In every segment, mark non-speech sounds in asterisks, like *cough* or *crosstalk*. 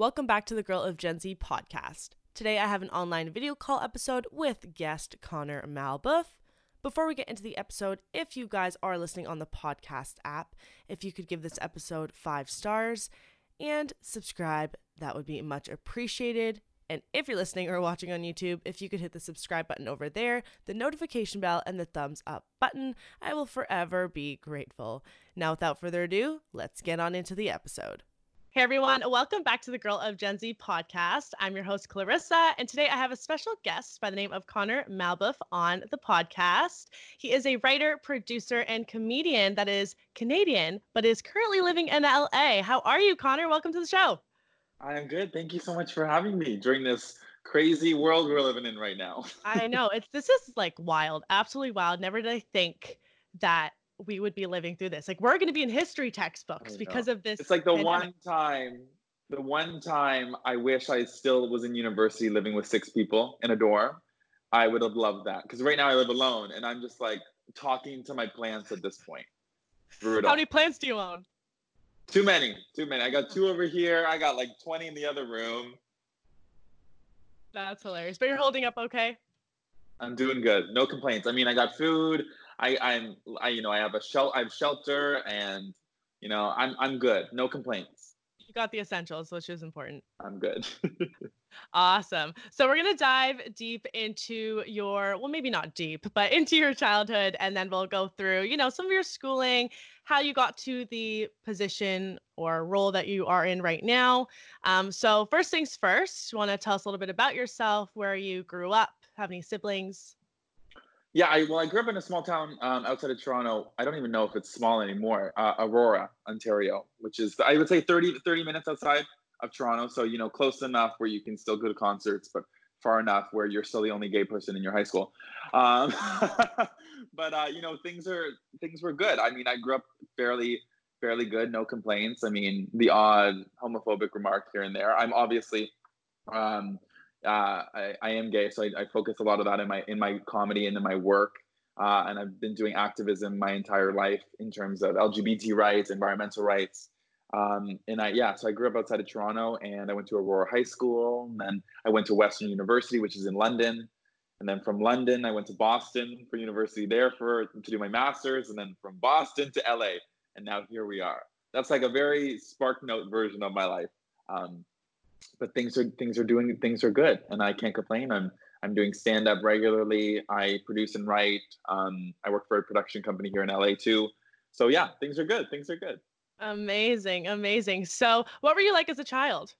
Welcome back to the Girl of Gen Z podcast. Today I have an online video call episode with guest Connor Malbuff. Before we get into the episode, if you guys are listening on the podcast app, if you could give this episode five stars and subscribe, that would be much appreciated. And if you're listening or watching on YouTube, if you could hit the subscribe button over there, the notification bell, and the thumbs up button, I will forever be grateful. Now, without further ado, let's get on into the episode. Hey everyone, welcome back to the Girl of Gen Z podcast. I'm your host, Clarissa, and today I have a special guest by the name of Connor Malbuff on the podcast. He is a writer, producer, and comedian that is Canadian, but is currently living in LA. How are you, Connor? Welcome to the show. I'm good. Thank you so much for having me during this crazy world we're living in right now. I know. It's this is like wild, absolutely wild. Never did I think that we would be living through this. Like we're going to be in history textbooks because of this. It's like the pandemic. one time, the one time I wish I still was in university living with six people in a dorm. I would have loved that because right now I live alone and I'm just like talking to my plants at this point. Brutal. How many plants do you own? Too many, too many. I got two over here. I got like 20 in the other room. That's hilarious. But you're holding up okay? I'm doing good. No complaints. I mean, I got food. I, I'm, I, you know, I have a shel- I have shelter, and you know, I'm, I'm good. No complaints. You got the essentials, which is important. I'm good. *laughs* awesome. So we're gonna dive deep into your, well, maybe not deep, but into your childhood, and then we'll go through, you know, some of your schooling, how you got to the position or role that you are in right now. Um, so first things first, you want to tell us a little bit about yourself, where you grew up, have any siblings? Yeah, I, well, I grew up in a small town um, outside of Toronto. I don't even know if it's small anymore. Uh, Aurora, Ontario, which is I would say 30, 30 minutes outside of Toronto. So you know, close enough where you can still go to concerts, but far enough where you're still the only gay person in your high school. Um, *laughs* but uh, you know, things are things were good. I mean, I grew up fairly fairly good, no complaints. I mean, the odd homophobic remark here and there. I'm obviously um, uh, I, I, am gay, so I, I, focus a lot of that in my in my comedy and in my work. Uh, and I've been doing activism my entire life in terms of LGBT rights, environmental rights. Um, and I yeah, so I grew up outside of Toronto, and I went to Aurora High School, and then I went to Western University, which is in London. And then from London, I went to Boston for university there for to do my master's, and then from Boston to LA, and now here we are. That's like a very Spark Note version of my life. Um, but things are things are doing things are good, and I can't complain. I'm I'm doing stand up regularly. I produce and write. Um, I work for a production company here in LA too. So yeah, things are good. Things are good. Amazing, amazing. So, what were you like as a child?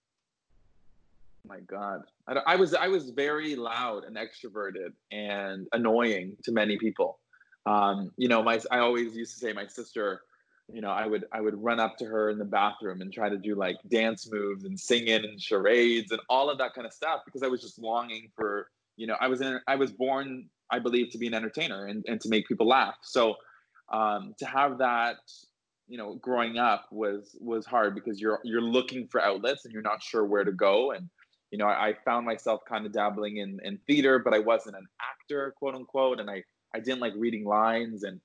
my God, I, I was I was very loud and extroverted and annoying to many people. Um, you know, my I always used to say my sister you know, I would I would run up to her in the bathroom and try to do like dance moves and singing and charades and all of that kind of stuff because I was just longing for, you know, I was in I was born, I believe, to be an entertainer and, and to make people laugh. So um, to have that, you know, growing up was was hard because you're you're looking for outlets and you're not sure where to go. And, you know, I, I found myself kind of dabbling in in theater, but I wasn't an actor, quote unquote, and I I didn't like reading lines and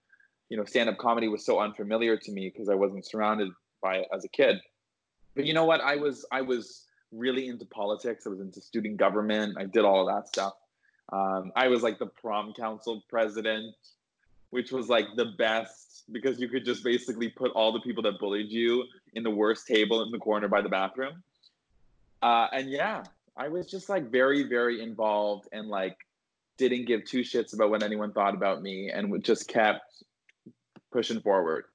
you know, stand up comedy was so unfamiliar to me because I wasn't surrounded by it as a kid. But you know what? I was I was really into politics. I was into student government. I did all of that stuff. Um, I was like the prom council president, which was like the best because you could just basically put all the people that bullied you in the worst table in the corner by the bathroom. Uh, and yeah, I was just like very, very involved and like didn't give two shits about what anyone thought about me and just kept pushing forward.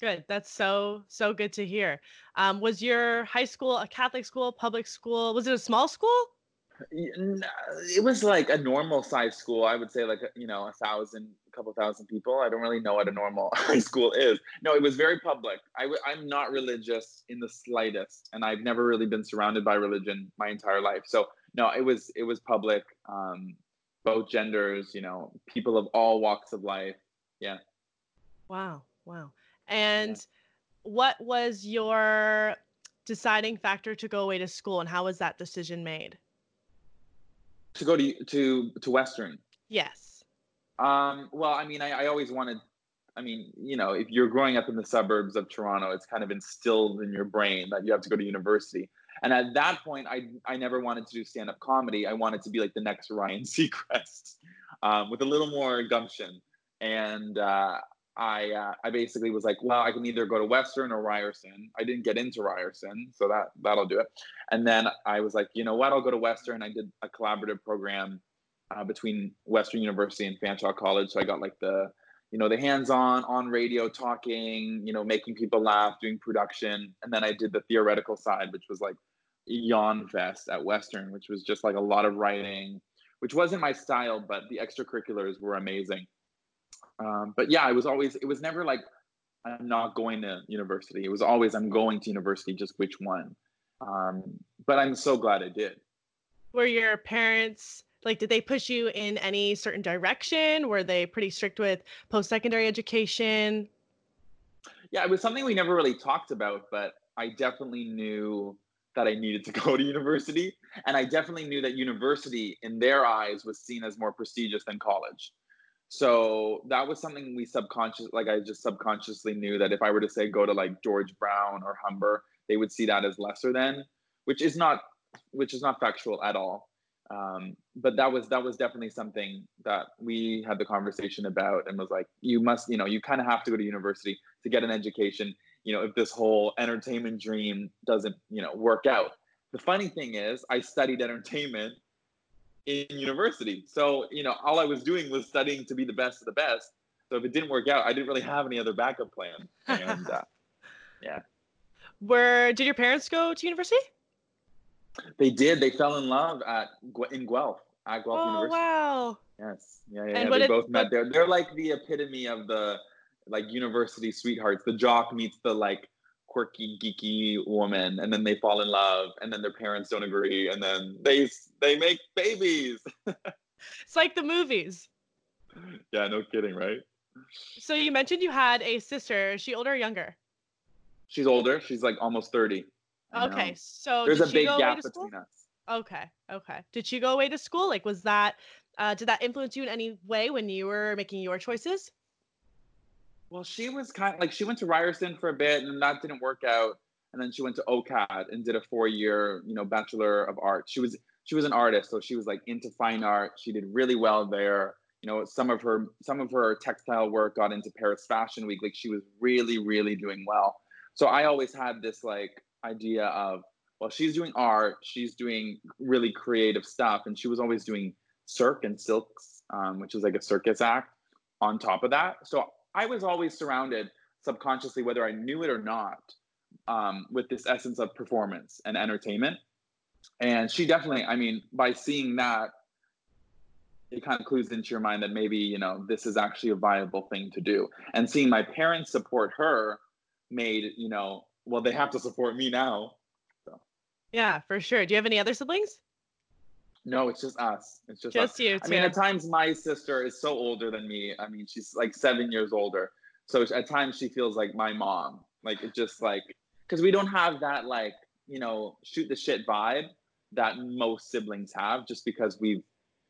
Good. That's so so good to hear. Um, was your high school a Catholic school, public school? Was it a small school? It was like a normal size school. I would say like you know a thousand, a couple thousand people. I don't really know what a normal *laughs* high school is. No, it was very public. I w- I'm not religious in the slightest, and I've never really been surrounded by religion my entire life. So no, it was it was public. Um, both genders, you know, people of all walks of life. Yeah. Wow. Wow. And yeah. what was your deciding factor to go away to school and how was that decision made? To go to to to Western. Yes. Um, well, I mean, I, I always wanted I mean, you know, if you're growing up in the suburbs of Toronto, it's kind of instilled in your brain that you have to go to university. And at that point, I I never wanted to do stand up comedy. I wanted to be like the next Ryan *laughs* Seacrest um, with a little more gumption. And uh, I uh, I basically was like, well, I can either go to Western or Ryerson. I didn't get into Ryerson, so that that'll do it. And then I was like, you know what? I'll go to Western. I did a collaborative program uh, between Western University and Fanshawe College, so I got like the you know the hands-on on radio talking, you know, making people laugh, doing production, and then I did the theoretical side, which was like yawn fest at Western, which was just like a lot of writing, which wasn't my style, but the extracurriculars were amazing. Um, but yeah, it was always, it was never like, I'm not going to university. It was always, I'm going to university, just which one. Um, but I'm so glad I did. Were your parents, like, did they push you in any certain direction? Were they pretty strict with post secondary education? Yeah, it was something we never really talked about, but I definitely knew that I needed to *laughs* go to university. And I definitely knew that university, in their eyes, was seen as more prestigious than college. So that was something we subconscious, like I just subconsciously knew that if I were to say go to like George Brown or Humber, they would see that as lesser than, which is not, which is not factual at all. Um, but that was that was definitely something that we had the conversation about and was like, you must, you know, you kind of have to go to university to get an education. You know, if this whole entertainment dream doesn't, you know, work out. The funny thing is, I studied entertainment in university. So, you know, all I was doing was studying to be the best of the best. So if it didn't work out, I didn't really have any other backup plan. And uh, *laughs* yeah. Where did your parents go to university? They did. They fell in love at in Guelph at Guelph University. oh, University. wow. Yes. Yeah, yeah. yeah. They did, both met there. They're like the epitome of the like university sweethearts. The jock meets the like quirky, geeky woman, and then they fall in love, and then their parents don't agree, and then they they make babies. *laughs* it's like the movies. Yeah, no kidding, right? So you mentioned you had a sister. Is she older or younger? She's older. She's like almost thirty. Okay, know? so there's a big gap between us. Okay, okay. Did she go away to school? Like, was that uh, did that influence you in any way when you were making your choices? Well, she was kind of like she went to Ryerson for a bit, and that didn't work out. And then she went to OCAD and did a four-year, you know, Bachelor of Art. She was she was an artist, so she was like into fine art. She did really well there. You know, some of her some of her textile work got into Paris Fashion Week. Like she was really, really doing well. So I always had this like idea of, well, she's doing art, she's doing really creative stuff, and she was always doing cirque and silks, um, which is like a circus act on top of that. So I was always surrounded subconsciously, whether I knew it or not, um, with this essence of performance and entertainment. And she definitely, I mean, by seeing that, it kind of clues into your mind that maybe, you know, this is actually a viable thing to do. And seeing my parents support her made, you know, well, they have to support me now. So. Yeah, for sure. Do you have any other siblings? No, it's just us. It's just just us. you. Too. I mean, at times my sister is so older than me. I mean, she's like seven years older. So at times she feels like my mom. Like it just like because we don't have that like you know shoot the shit vibe that most siblings have. Just because we've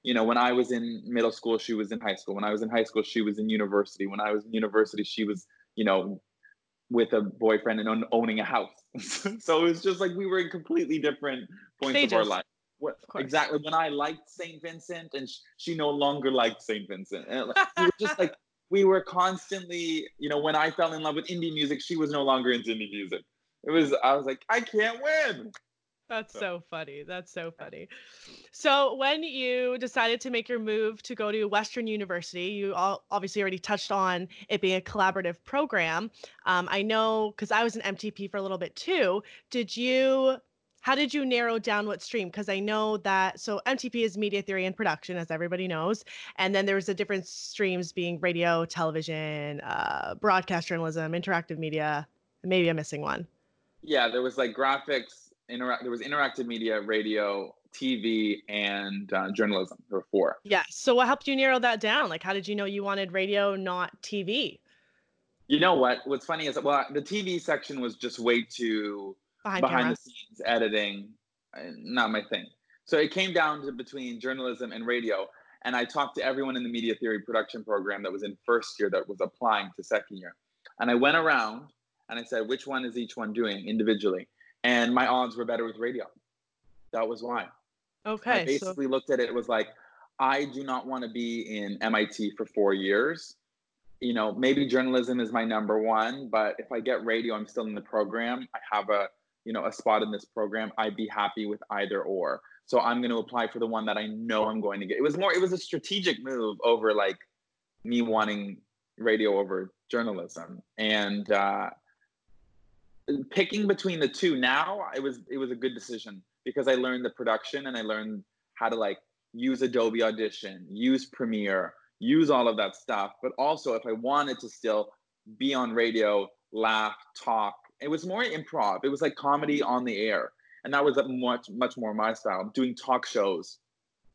you know when I was in middle school, she was in high school. When I was in high school, she was in university. When I was in university, she was you know with a boyfriend and owning a house. *laughs* so it was just like we were in completely different points Stages. of our life what, exactly when I liked St. Vincent and sh- she no longer liked St. Vincent. And we were just like, *laughs* we were constantly, you know, when I fell in love with indie music, she was no longer into indie music. It was, I was like, I can't win. That's so funny. That's so funny. So, when you decided to make your move to go to Western University, you all obviously already touched on it being a collaborative program. Um, I know because I was an MTP for a little bit too. Did you how did you narrow down what stream? Because I know that so MTP is media theory and production, as everybody knows, and then there's the different streams being radio, television, uh, broadcast journalism, interactive media. Maybe I'm missing one. Yeah, there was like graphics, interact. There was interactive media, radio, TV, and uh, journalism. There were four. Yeah. So what helped you narrow that down? Like, how did you know you wanted radio, not TV? You know what? What's funny is well, the TV section was just way too behind, behind the scenes editing, uh, not my thing. So it came down to between journalism and radio. And I talked to everyone in the media theory production program that was in first year that was applying to second year. And I went around and I said, which one is each one doing individually? and my odds were better with radio. That was why. Okay. I basically so... looked at it, it was like, I do not want to be in MIT for four years. You know, maybe journalism is my number one, but if I get radio, I'm still in the program. I have a, you know, a spot in this program. I'd be happy with either or. So I'm going to apply for the one that I know I'm going to get. It was more, it was a strategic move over like me wanting radio over journalism. And uh, picking between the two now, it was it was a good decision because I learned the production and I learned how to like use Adobe Audition, use Premiere, use all of that stuff. But also, if I wanted to still be on radio, laugh, talk, it was more improv. It was like comedy on the air, and that was much much more my style. Doing talk shows,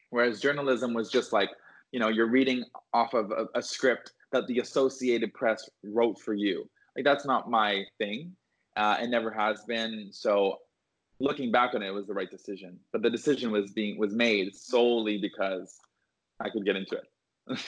whereas journalism was just like you know you're reading off of a, a script that the Associated Press wrote for you. Like that's not my thing. Uh, it never has been. So looking back on it, it was the right decision. But the decision was being was made solely because I could get into it.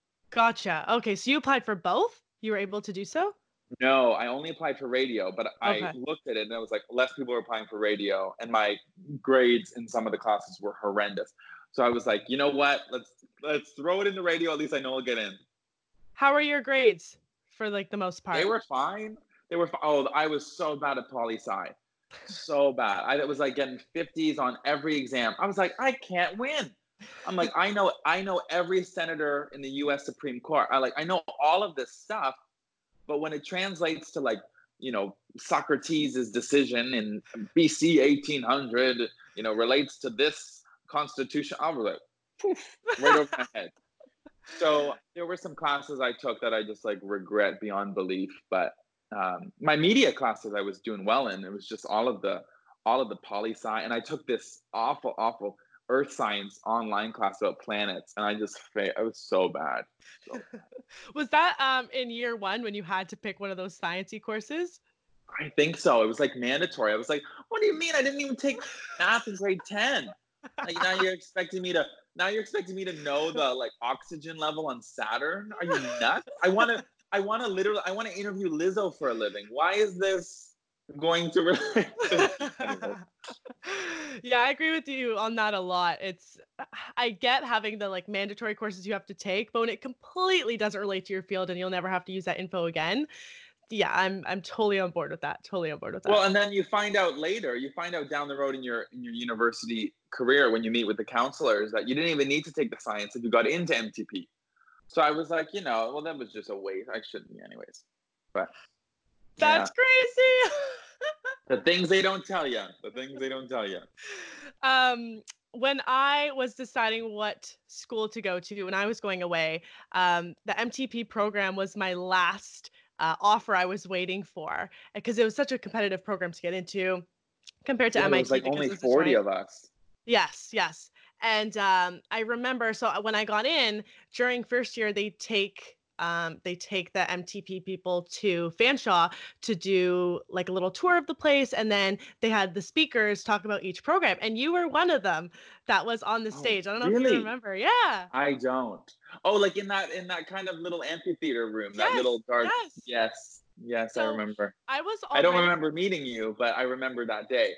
*laughs* gotcha. Okay, so you applied for both. You were able to do so. No, I only applied for radio, but I okay. looked at it and I was like, less people are applying for radio, and my grades in some of the classes were horrendous. So I was like, you know what? Let's let's throw it in the radio. At least I know I'll get in. How are your grades for like the most part? They were fine. They were. Oh, I was so bad at poli sci so bad. I was like getting 50s on every exam. I was like, I can't win. I'm like, I know, I know every senator in the U.S. Supreme Court. I like, I know all of this stuff, but when it translates to like, you know, Socrates' decision in BC 1800, you know, relates to this constitution, I was like, poof, right over my head. So there were some classes I took that I just like regret beyond belief, but um, my media classes I was doing well in. It was just all of the all of the poli sci, and I took this awful, awful earth science online class about planets, and I just I was so bad. So bad. *laughs* was that um, in year one when you had to pick one of those sciencey courses? I think so. It was like mandatory. I was like, "What do you mean? I didn't even take math in grade ten. Like now you're expecting me to now you're expecting me to know the like oxygen level on Saturn? Are you nuts? I want to I want to literally, I want to interview Lizzo for a living. Why is this going to relate? *laughs* yeah, I agree with you on that a lot. It's, I get having the like mandatory courses you have to take, but when it completely doesn't relate to your field and you'll never have to use that info again, yeah, I'm I'm totally on board with that. Totally on board with that. Well, and then you find out later, you find out down the road in your in your university career when you meet with the counselors that you didn't even need to take the science if you got into MTP. So I was like, you know, well, that was just a waste. I shouldn't be, anyways. But that's yeah. crazy. *laughs* the things they don't tell you. The things they don't tell you. Um, when I was deciding what school to go to, when I was going away, um, the MTP program was my last uh, offer I was waiting for because it was such a competitive program to get into compared to yeah, MIT. It was like only 40 of us. Yes, yes. And um, I remember, so uh, when I got in during first year, they take um, they take the MTP people to Fanshawe to do like a little tour of the place, and then they had the speakers talk about each program. And you were one of them that was on the oh, stage. I don't know really? if you remember. Yeah. I don't. Oh, like in that in that kind of little amphitheater room, yes, that little dark. Yes. Yes. Yes, so I remember. I was. Already... I don't remember meeting you, but I remember that day.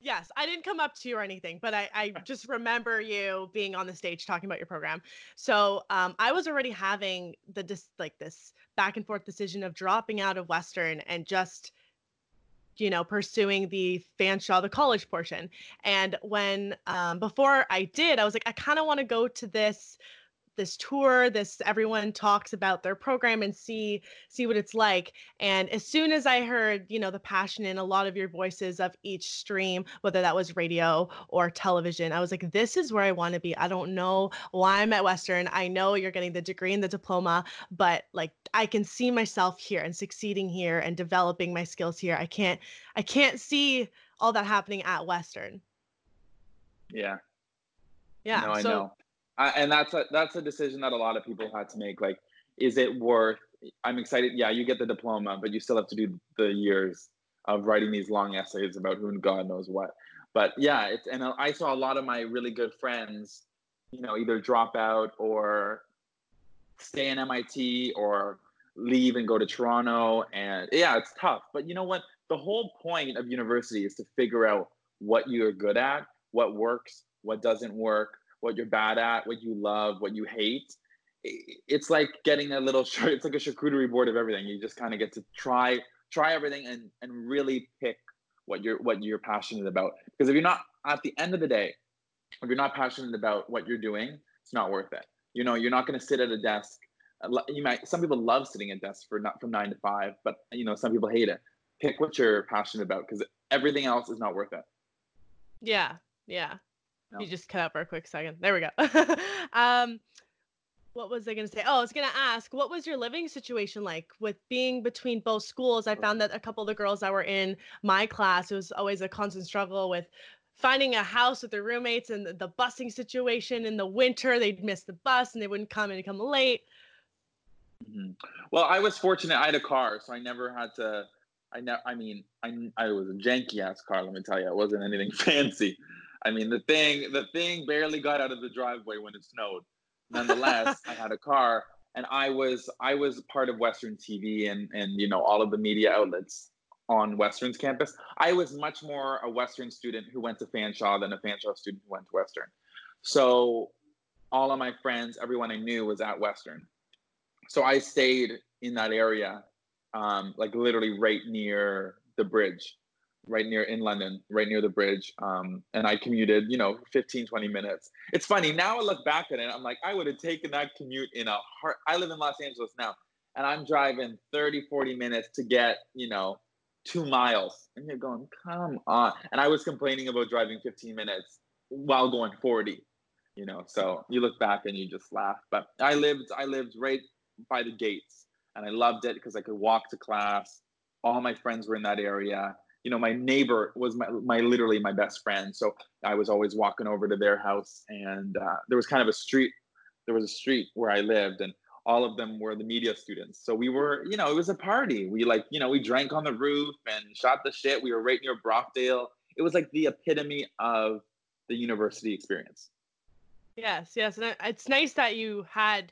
Yes, I didn't come up to you or anything, but I, I just remember you being on the stage talking about your program. So um, I was already having the dis- like this back and forth decision of dropping out of Western and just, you know, pursuing the Fanshawe, the college portion. And when um, before I did, I was like, I kind of want to go to this this tour this everyone talks about their program and see see what it's like. And as soon as i heard you know the passion in a lot of your voices of each stream whether that was radio or television i was like this is where i want to be. I don't know why i'm at western. I know you're getting the degree and the diploma but like i can see myself here and succeeding here and developing my skills here. I can't i can't see all that happening at western. Yeah. Yeah no, I so know. I, and that's a that's a decision that a lot of people had to make. Like, is it worth? I'm excited. Yeah, you get the diploma, but you still have to do the years of writing these long essays about who and God knows what. But yeah, it's and I saw a lot of my really good friends, you know, either drop out or stay in MIT or leave and go to Toronto. And yeah, it's tough. But you know what? the whole point of university is to figure out what you're good at, what works, what doesn't work, what you're bad at, what you love, what you hate. It's like getting a little *laughs* it's like a charcuterie board of everything. You just kind of get to try try everything and and really pick what you're what you're passionate about. Because if you're not at the end of the day, if you're not passionate about what you're doing, it's not worth it. You know, you're not going to sit at a desk. You might. Some people love sitting at desks for not from nine to five, but you know, some people hate it. Pick what you're passionate about because everything else is not worth it. Yeah, yeah. No. You just cut out for a quick second. There we go. *laughs* um, what was I going to say? Oh, I was going to ask, what was your living situation like with being between both schools? I found that a couple of the girls that were in my class, it was always a constant struggle with finding a house with their roommates and the, the busing situation in the winter. They'd miss the bus and they wouldn't come and come late. Mm-hmm. Well, I was fortunate. I had a car, so I never had to. I know. I mean, I I was a janky ass car. Let me tell you, it wasn't anything *laughs* fancy. I mean, the thing the thing barely got out of the driveway when it snowed. Nonetheless, *laughs* I had a car, and I was I was part of Western TV and and you know all of the media outlets on Western's campus. I was much more a Western student who went to Fanshawe than a Fanshawe student who went to Western. So all of my friends, everyone I knew was at Western. So I stayed in that area, um, like literally right near the bridge, right near in London, right near the bridge. Um, and I commuted, you know, 15, 20 minutes. It's funny. Now I look back at it, I'm like, I would have taken that commute in a heart. I live in Los Angeles now, and I'm driving 30, 40 minutes to get, you know, two miles. And you're going, come on. And I was complaining about driving 15 minutes while going 40, you know. So you look back and you just laugh. But I lived, I lived right by the gates and I loved it because I could walk to class. All my friends were in that area. You know, my neighbor was my, my literally my best friend. So I was always walking over to their house and uh, there was kind of a street. There was a street where I lived and all of them were the media students. So we were, you know, it was a party. We like, you know, we drank on the roof and shot the shit. We were right near Broughdale. It was like the epitome of the university experience. Yes, yes. And it's nice that you had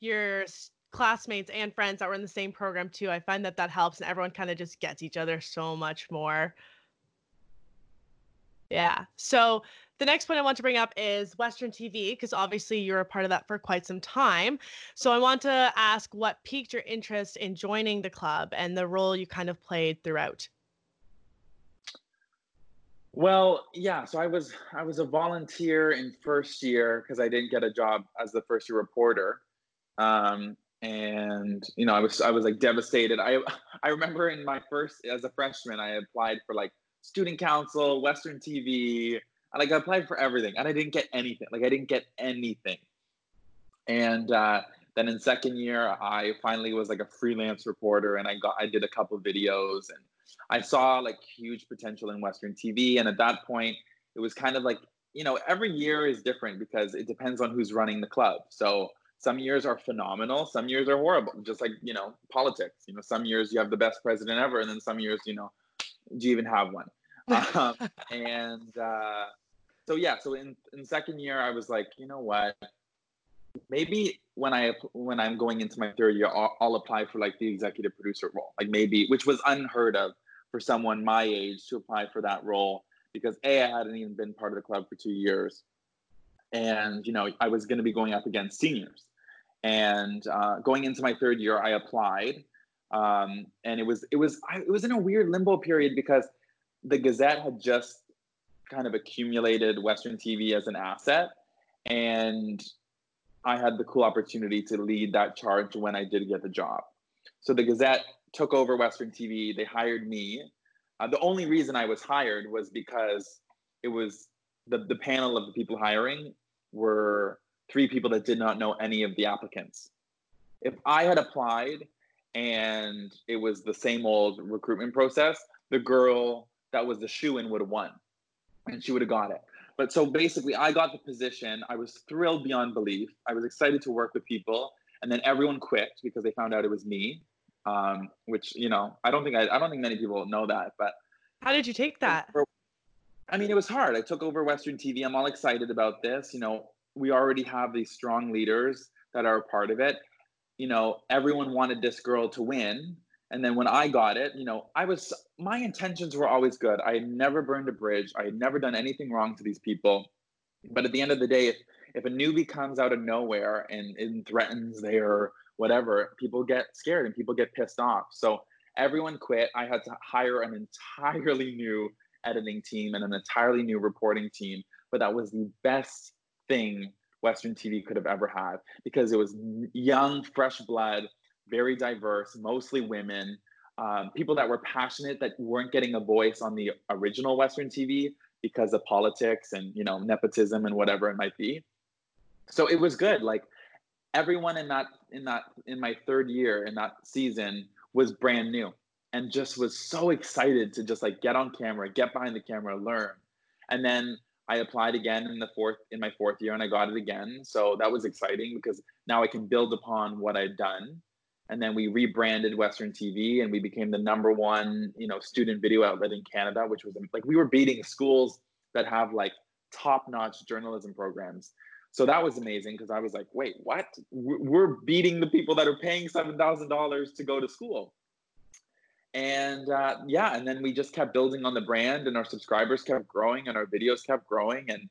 your classmates and friends that were in the same program too. I find that that helps and everyone kind of just gets each other so much more. Yeah. So the next point I want to bring up is Western TV, because obviously you're a part of that for quite some time. So I want to ask what piqued your interest in joining the club and the role you kind of played throughout. Well, yeah, so I was I was a volunteer in first year because I didn't get a job as the first year reporter. Um, and you know, I was I was like devastated. I *laughs* I remember in my first as a freshman, I applied for like student council, Western TV, like I applied for everything and I didn't get anything. Like I didn't get anything. And uh, then in second year, I finally was like a freelance reporter and I got I did a couple videos and I saw like huge potential in Western TV. And at that point, it was kind of like, you know, every year is different because it depends on who's running the club. So some years are phenomenal, some years are horrible, just like, you know, politics. You know, some years you have the best president ever, and then some years, you know, do you even have one? *laughs* um, and uh, so yeah, so in in second year, I was like, you know what? Maybe when I when I'm going into my third year, I'll, I'll apply for like the executive producer role, like maybe, which was unheard of for someone my age to apply for that role because a I hadn't even been part of the club for two years, and you know I was going to be going up against seniors, and uh, going into my third year, I applied, um, and it was it was I, it was in a weird limbo period because the Gazette had just kind of accumulated Western TV as an asset. And I had the cool opportunity to lead that charge when I did get the job. So the Gazette took over Western TV. They hired me. Uh, the only reason I was hired was because it was the, the panel of the people hiring were three people that did not know any of the applicants. If I had applied and it was the same old recruitment process, the girl that was the shoe in would have won and she would have got it. But so basically, I got the position. I was thrilled beyond belief. I was excited to work with people, and then everyone quit because they found out it was me. Um, which you know, I don't think I, I don't think many people know that. But how did you take that? I mean, it was hard. I took over Western TV. I'm all excited about this. You know, we already have these strong leaders that are a part of it. You know, everyone wanted this girl to win, And then when I got it, you know, I was my intentions were always good. I had never burned a bridge. I had never done anything wrong to these people. But at the end of the day, if, if a newbie comes out of nowhere and, and threatens their whatever, people get scared and people get pissed off. So everyone quit. I had to hire an entirely new editing team and an entirely new reporting team. But that was the best thing Western TV could have ever had because it was young, fresh blood very diverse, mostly women, um, people that were passionate that weren't getting a voice on the original Western TV because of politics and you know nepotism and whatever it might be. So it was good. Like everyone in that in that in my third year in that season was brand new and just was so excited to just like get on camera, get behind the camera, learn. And then I applied again in the fourth in my fourth year and I got it again. So that was exciting because now I can build upon what I'd done and then we rebranded Western TV and we became the number one, you know, student video outlet in Canada, which was like we were beating schools that have like top-notch journalism programs. So that was amazing because I was like, wait, what? We're beating the people that are paying seven thousand dollars to go to school. And uh, yeah, and then we just kept building on the brand, and our subscribers kept growing, and our videos kept growing, and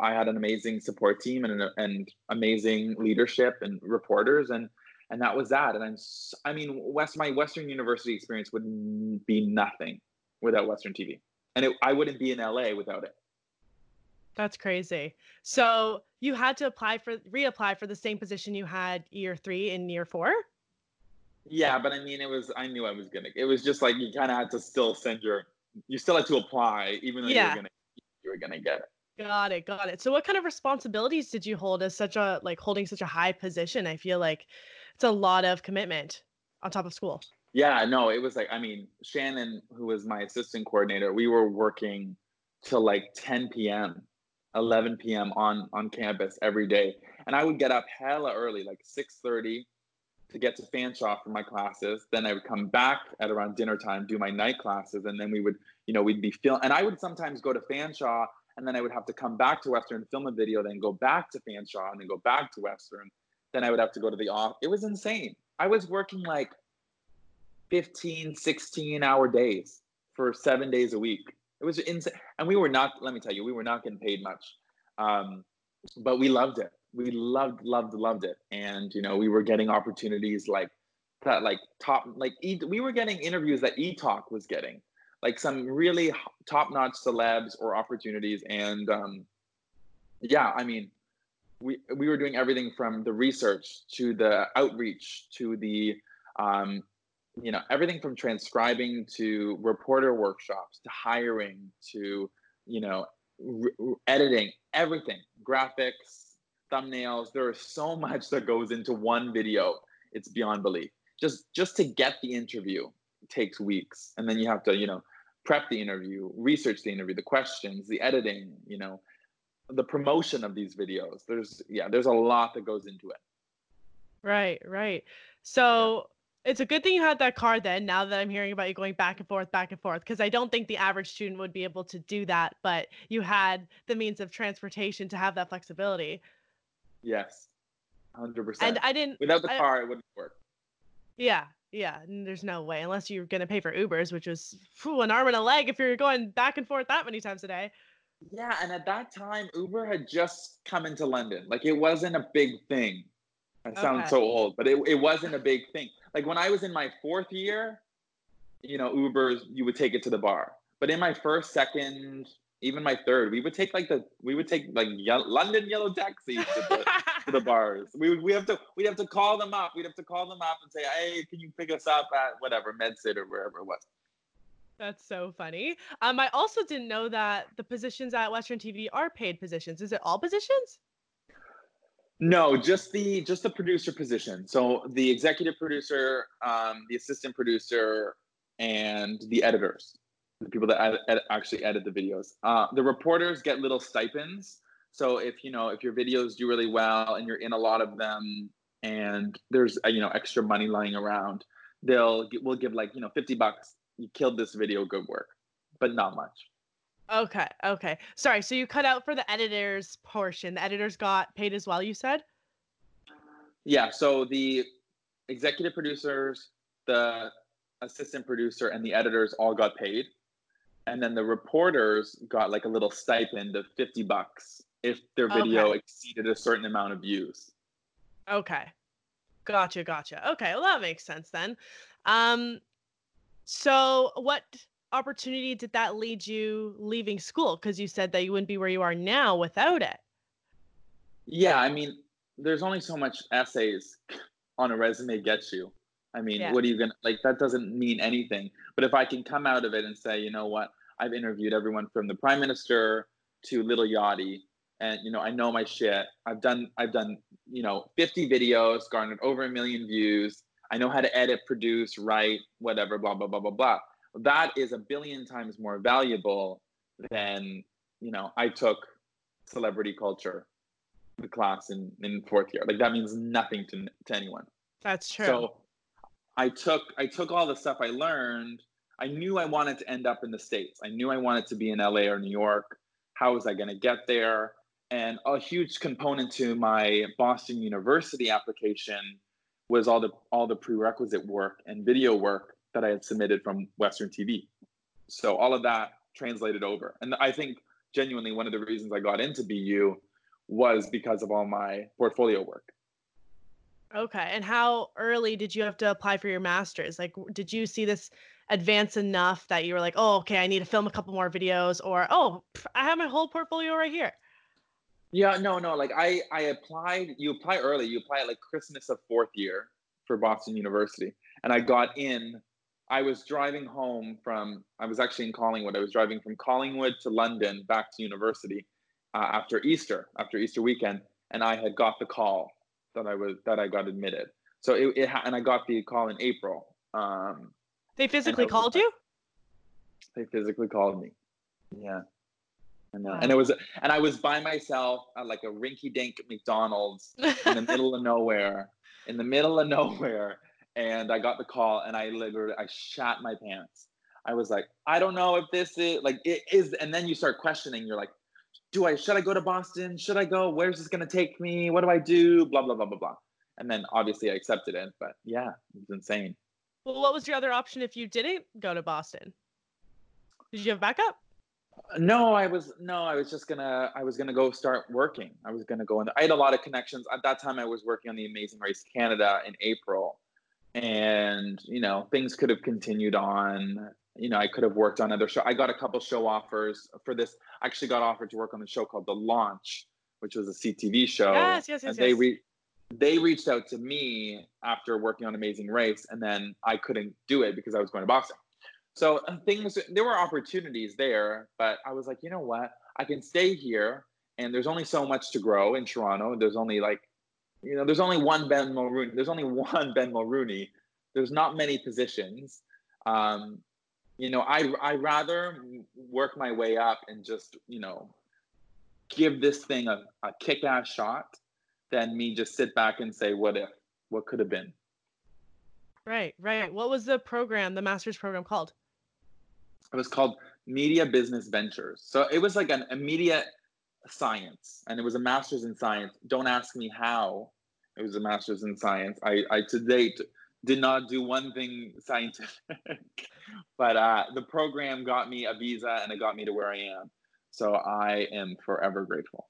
I had an amazing support team and and amazing leadership and reporters, and and that was that. And I'm, I mean, West, my Western University experience would be nothing without Western TV, and it, I wouldn't be in LA without it. That's crazy. So you had to apply for reapply for the same position you had year three and year four. Yeah, but I mean, it was I knew I was gonna. It was just like you kind of had to still send your. You still had to apply, even though yeah. you were gonna you were gonna get it. Got it, got it. So what kind of responsibilities did you hold as such a like holding such a high position? I feel like it's a lot of commitment on top of school. Yeah, no, it was like I mean, Shannon, who was my assistant coordinator, we were working till like 10 p.m., 11 p.m. on on campus every day, and I would get up hella early, like 6:30, to get to Fanshawe for my classes. Then I would come back at around dinner time, do my night classes, and then we would, you know, we'd be film. And I would sometimes go to Fanshawe, and then I would have to come back to Western, film a video, then go back to Fanshawe, and then go back to Western then I would have to go to the off. It was insane. I was working like 15, 16 hour days for seven days a week. It was insane. And we were not, let me tell you, we were not getting paid much. Um, but we loved it. We loved, loved, loved it. And, you know, we were getting opportunities like that, like top, like e, we were getting interviews that eTalk was getting, like some really top notch celebs or opportunities. And um, yeah, I mean, we we were doing everything from the research to the outreach to the um, you know everything from transcribing to reporter workshops to hiring to you know re- editing everything graphics thumbnails there is so much that goes into one video it's beyond belief just just to get the interview takes weeks and then you have to you know prep the interview research the interview the questions the editing you know the promotion of these videos. There's yeah, there's a lot that goes into it. Right, right. So it's a good thing you had that car then. Now that I'm hearing about you going back and forth, back and forth, because I don't think the average student would be able to do that. But you had the means of transportation to have that flexibility. Yes, hundred percent. And I didn't without the car, it wouldn't work. Yeah, yeah. There's no way unless you're gonna pay for Ubers, which was whew, an arm and a leg if you're going back and forth that many times a day. Yeah, and at that time, Uber had just come into London. Like it wasn't a big thing. I sound okay. so old, but it, it wasn't a big thing. Like when I was in my fourth year, you know, Ubers, you would take it to the bar. But in my first, second, even my third, we would take like the we would take like London yellow taxis to the, to the bars. We would we have to we'd have to call them up. We'd have to call them up and say, hey, can you pick us up at whatever MedCit or wherever it was. That's so funny. Um, I also didn't know that the positions at Western TV are paid positions. Is it all positions? No, just the just the producer position. So the executive producer, um, the assistant producer, and the editors, the people that actually edit the videos. Uh, the reporters get little stipends. So if you know if your videos do really well and you're in a lot of them, and there's uh, you know extra money lying around, they'll we'll give like you know 50 bucks you killed this video good work but not much okay okay sorry so you cut out for the editors portion the editors got paid as well you said yeah so the executive producers the assistant producer, and the editors all got paid. And then the reporters got like a little stipend of 50 bucks if their video okay. exceeded a certain amount of views. Okay. Gotcha, gotcha. Okay, well that makes sense then. Um so what opportunity did that lead you leaving school? Because you said that you wouldn't be where you are now without it. Yeah, I mean, there's only so much essays on a resume gets you. I mean, yeah. what are you gonna like? That doesn't mean anything. But if I can come out of it and say, you know what, I've interviewed everyone from the prime minister to Lil Yachty, and you know, I know my shit. I've done, I've done, you know, 50 videos, garnered over a million views. I know how to edit, produce, write, whatever, blah blah blah blah blah. That is a billion times more valuable than you know. I took celebrity culture the class in in fourth year. Like that means nothing to to anyone. That's true. So I took I took all the stuff I learned. I knew I wanted to end up in the states. I knew I wanted to be in LA or New York. How was I going to get there? And a huge component to my Boston University application was all the all the prerequisite work and video work that I had submitted from Western TV. So all of that translated over. And I think genuinely one of the reasons I got into BU was because of all my portfolio work. Okay. And how early did you have to apply for your master's? Like, did you see this advance enough that you were like, oh, okay, I need to film a couple more videos, or oh, I have my whole portfolio right here? Yeah, no, no. Like I, I applied. You apply early. You apply at like Christmas of fourth year for Boston University, and I got in. I was driving home from. I was actually in Collingwood. I was driving from Collingwood to London back to university, uh, after Easter, after Easter weekend, and I had got the call that I was that I got admitted. So it, it and I got the call in April. Um, they physically called you. They physically called me. Yeah. And, uh, wow. and it was and I was by myself at like a rinky-dink McDonald's in the middle of nowhere, in the middle of nowhere, and I got the call and I literally I shat my pants. I was like, I don't know if this is like it is, and then you start questioning. You're like, do I should I go to Boston? Should I go? Where's this gonna take me? What do I do? Blah blah blah blah blah. And then obviously I accepted it, but yeah, it was insane. Well, what was your other option if you didn't go to Boston? Did you have backup? No, I was no, I was just gonna I was gonna go start working. I was gonna go in. I had a lot of connections at that time. I was working on the Amazing Race Canada in April, and you know things could have continued on you know, I could have worked on other show. I got a couple show offers for this. I actually got offered to work on the show called The Launch, which was a CTV show. Yes, yes, yes. And they re- they reached out to me after working on Amazing Race, and then I couldn't do it because I was going to Boston. So uh, things there were opportunities there, but I was like, you know what? I can stay here, and there's only so much to grow in Toronto. There's only like, you know, there's only one Ben Mulroney. There's only *laughs* one Ben Mulroney. There's not many positions. Um, you know, I I rather work my way up and just you know give this thing a, a kick ass shot than me just sit back and say what if what could have been. Right, right. What was the program, the master's program called? It was called Media Business Ventures. So it was like an immediate science, and it was a master's in science. Don't ask me how. It was a master's in science. I, I to date did not do one thing scientific, *laughs* but uh, the program got me a visa and it got me to where I am. So I am forever grateful.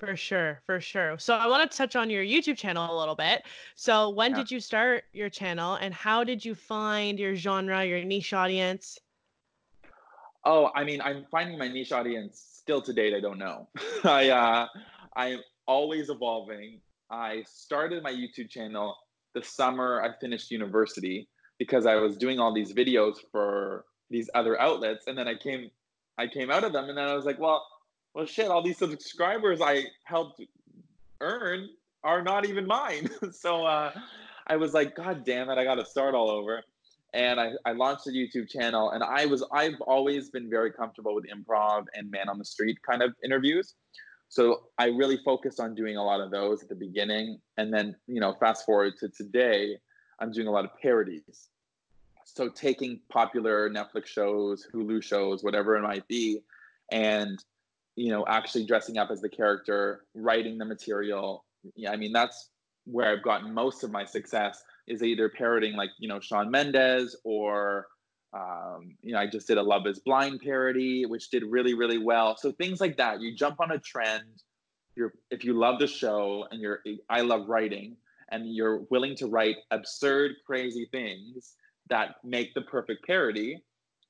For sure, for sure. So I want to touch on your YouTube channel a little bit. So when yeah. did you start your channel and how did you find your genre, your niche audience? Oh, I mean, I'm finding my niche audience still to date. I don't know. *laughs* I uh, I'm always evolving. I started my YouTube channel the summer I finished university because I was doing all these videos for these other outlets, and then I came I came out of them, and then I was like, well, well, shit, all these subscribers I helped earn are not even mine. *laughs* so uh, I was like, God damn it, I got to start all over. And I, I launched a YouTube channel, and I was I've always been very comfortable with improv and man on the street kind of interviews. So I really focused on doing a lot of those at the beginning. And then, you know, fast forward to today, I'm doing a lot of parodies. So taking popular Netflix shows, Hulu shows, whatever it might be, and you know, actually dressing up as the character, writing the material. Yeah, I mean, that's where I've gotten most of my success. is either parroting like you know Shawn Mendes or um, you know I just did a Love Is Blind parody, which did really really well. So things like that. You jump on a trend. You're if you love the show and you're I love writing and you're willing to write absurd, crazy things that make the perfect parody.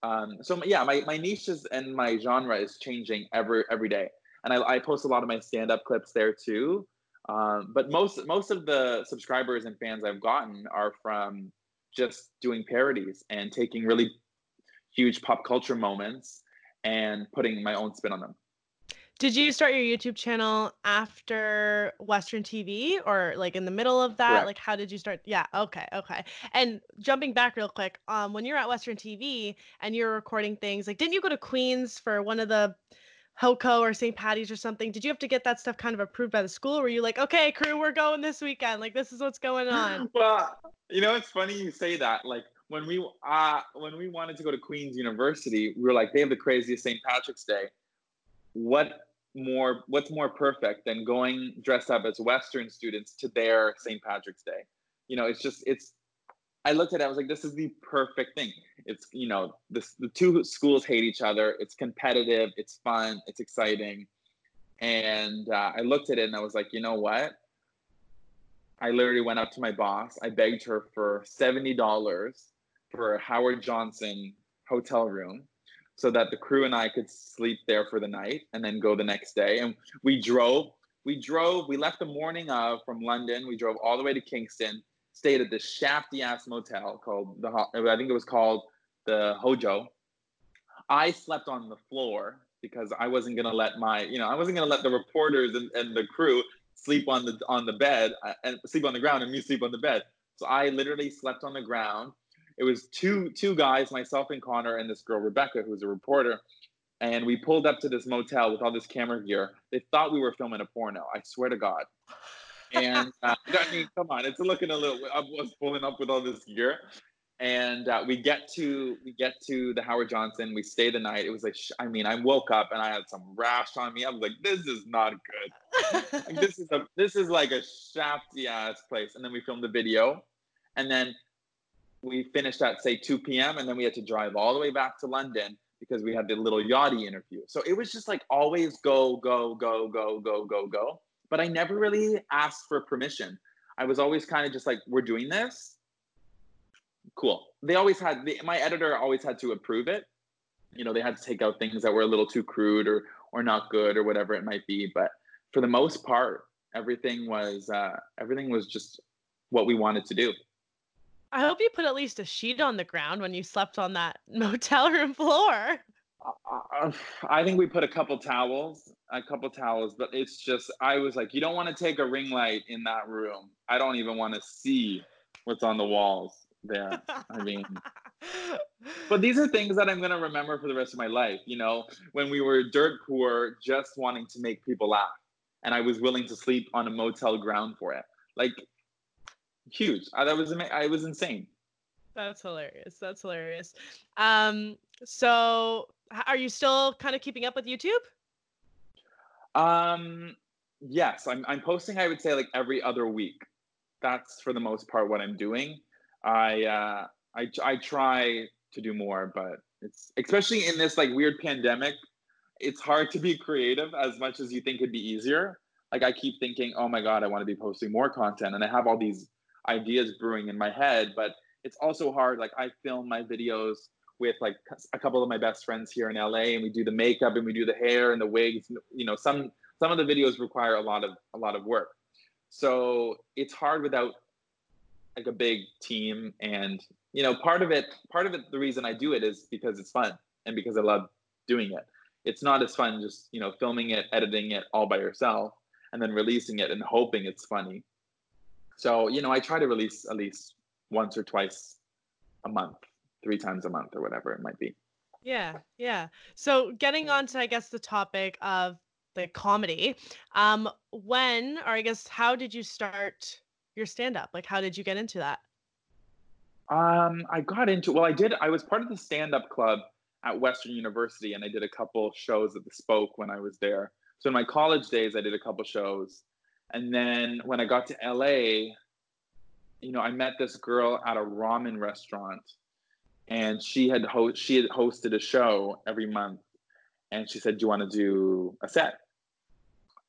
Um, so yeah, my, my niche is and my genre is changing every every day, and I, I post a lot of my stand up clips there too. Um, but most most of the subscribers and fans I've gotten are from just doing parodies and taking really huge pop culture moments and putting my own spin on them. Did you start your YouTube channel after Western TV or like in the middle of that? Correct. Like how did you start? Yeah, okay, okay. And jumping back real quick, um when you're at Western TV and you're recording things, like didn't you go to Queens for one of the HOCO or St. Patty's or something? Did you have to get that stuff kind of approved by the school? Or were you like, okay, crew, we're going this weekend? Like this is what's going on. *laughs* well, you know, it's funny you say that. Like when we uh when we wanted to go to Queen's University, we were like, they have the craziest St. Patrick's Day. What more what's more perfect than going dressed up as western students to their st patrick's day? You know it's just it's i looked at it i was like this is the perfect thing. It's you know this the two schools hate each other. It's competitive it's fun it's exciting. And uh, i looked at it and i was like you know what? I literally went up to my boss i begged her for $70 for a howard johnson hotel room so that the crew and I could sleep there for the night and then go the next day. And we drove, we drove, we left the morning of from London. We drove all the way to Kingston, stayed at this shafty ass motel called the, I think it was called the Hojo. I slept on the floor because I wasn't gonna let my, you know, I wasn't gonna let the reporters and, and the crew sleep on the on the bed uh, and sleep on the ground and me sleep on the bed. So I literally slept on the ground it was two two guys, myself and Connor, and this girl Rebecca, who was a reporter. And we pulled up to this motel with all this camera gear. They thought we were filming a porno. I swear to God. And *laughs* uh, I mean, come on, it's looking a little. I was pulling up with all this gear, and uh, we get to we get to the Howard Johnson. We stay the night. It was like I mean, I woke up and I had some rash on me. I was like, this is not good. like, this is a this is like a shafty ass place. And then we filmed the video, and then we finished at say 2 p.m. and then we had to drive all the way back to London because we had the Lil Yachty interview. So it was just like always go, go, go, go, go, go, go. But I never really asked for permission. I was always kind of just like, we're doing this. Cool. They always had the, my editor always had to approve it. You know, they had to take out things that were a little too crude or or not good or whatever it might be. But for the most part, everything was uh, everything was just what we wanted to do. I hope you put at least a sheet on the ground when you slept on that *laughs* motel room floor. Uh, I think we put a couple towels, a couple towels, but it's just I was like, you don't want to take a ring light in that room. I don't even want to see what's on the walls there. I mean, but these are things that I'm gonna remember for the rest of my life. You know, when we were dirt poor, just wanting to make people laugh, and I was willing to sleep on a motel ground for it. Like huge. I, that was I was insane. That's hilarious. That's hilarious. Um, so are you still kind of keeping up with YouTube? Um, yes, I'm. I'm posting. I would say like every other week. That's for the most part what I'm doing. I uh, I I try to do more, but it's especially in this like weird pandemic. It's hard to be creative as much as you think it'd be easier. Like I keep thinking, oh my god, I want to be posting more content, and I have all these ideas brewing in my head but it's also hard like i film my videos with like a couple of my best friends here in la and we do the makeup and we do the hair and the wigs you know some some of the videos require a lot of a lot of work. So it's hard without like a big team and you know part of it part of it the reason i do it is because it's fun and because i love doing it. It's not as fun just you know filming it editing it all by yourself and then releasing it and hoping it's funny so, you know, I try to release at least once or twice a month, three times a month or whatever it might be. Yeah, yeah. So getting on to I guess the topic of the comedy, um, when or I guess how did you start your stand up? Like how did you get into that? Um, I got into well, I did I was part of the stand up club at Western University and I did a couple shows at the Spoke when I was there. So in my college days I did a couple shows and then when I got to LA, you know, I met this girl at a ramen restaurant, and she had ho- she had hosted a show every month, and she said, "Do you want to do a set?"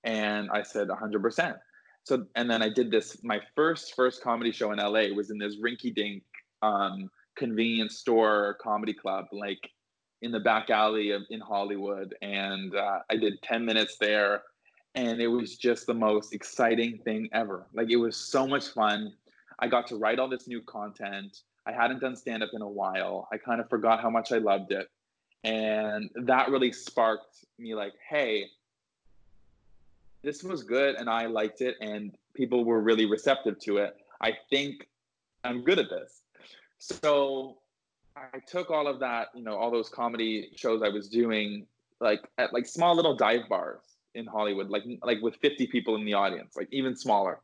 And I said, "100 percent." So, and then I did this. My first first comedy show in LA was in this rinky-dink um, convenience store comedy club, like in the back alley of in Hollywood, and uh, I did 10 minutes there, and it was just the most exciting thing ever. Like it was so much fun. I got to write all this new content. I hadn't done stand up in a while. I kind of forgot how much I loved it. And that really sparked me like, hey, this was good and I liked it and people were really receptive to it. I think I'm good at this. So I took all of that, you know, all those comedy shows I was doing like at like small little dive bars in Hollywood, like like with 50 people in the audience, like even smaller.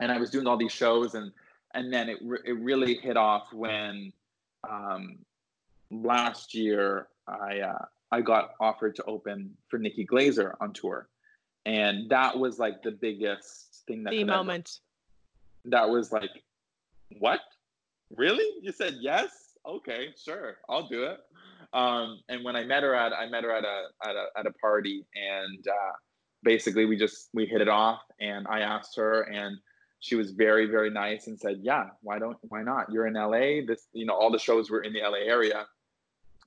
And I was doing all these shows and and then it re- it really hit off when um last year I uh I got offered to open for Nikki Glazer on tour. And that was like the biggest thing that the moment ever, that was like what? Really? You said yes? Okay sure i'll do it um, and when i met her at i met her at a at a, at a party and uh, basically we just we hit it off and i asked her and she was very very nice and said yeah why don't why not? You're in la this you know all the shows were in the la area.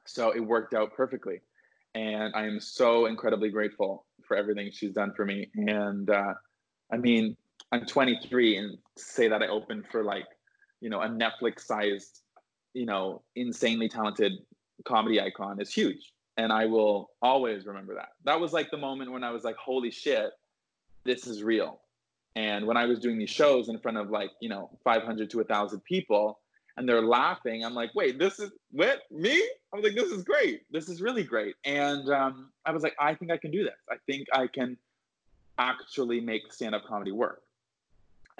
So it worked out perfectly. And i am so incredibly grateful for everything she's done for me. And uh, I mean, I'm 23, and say that I opened for like, you know, a Netflix-sized, you know, insanely talented comedy icon is huge. And I will always remember that. That was like the moment when I was like, holy shit, this is real. And when I was doing these shows in front of like, you know, 500 to 1,000 people, and they're laughing. I'm like, wait, this is what me? I was like, this is great. This is really great. And um, I was like, I think I can do this. I think I can actually make stand-up comedy work.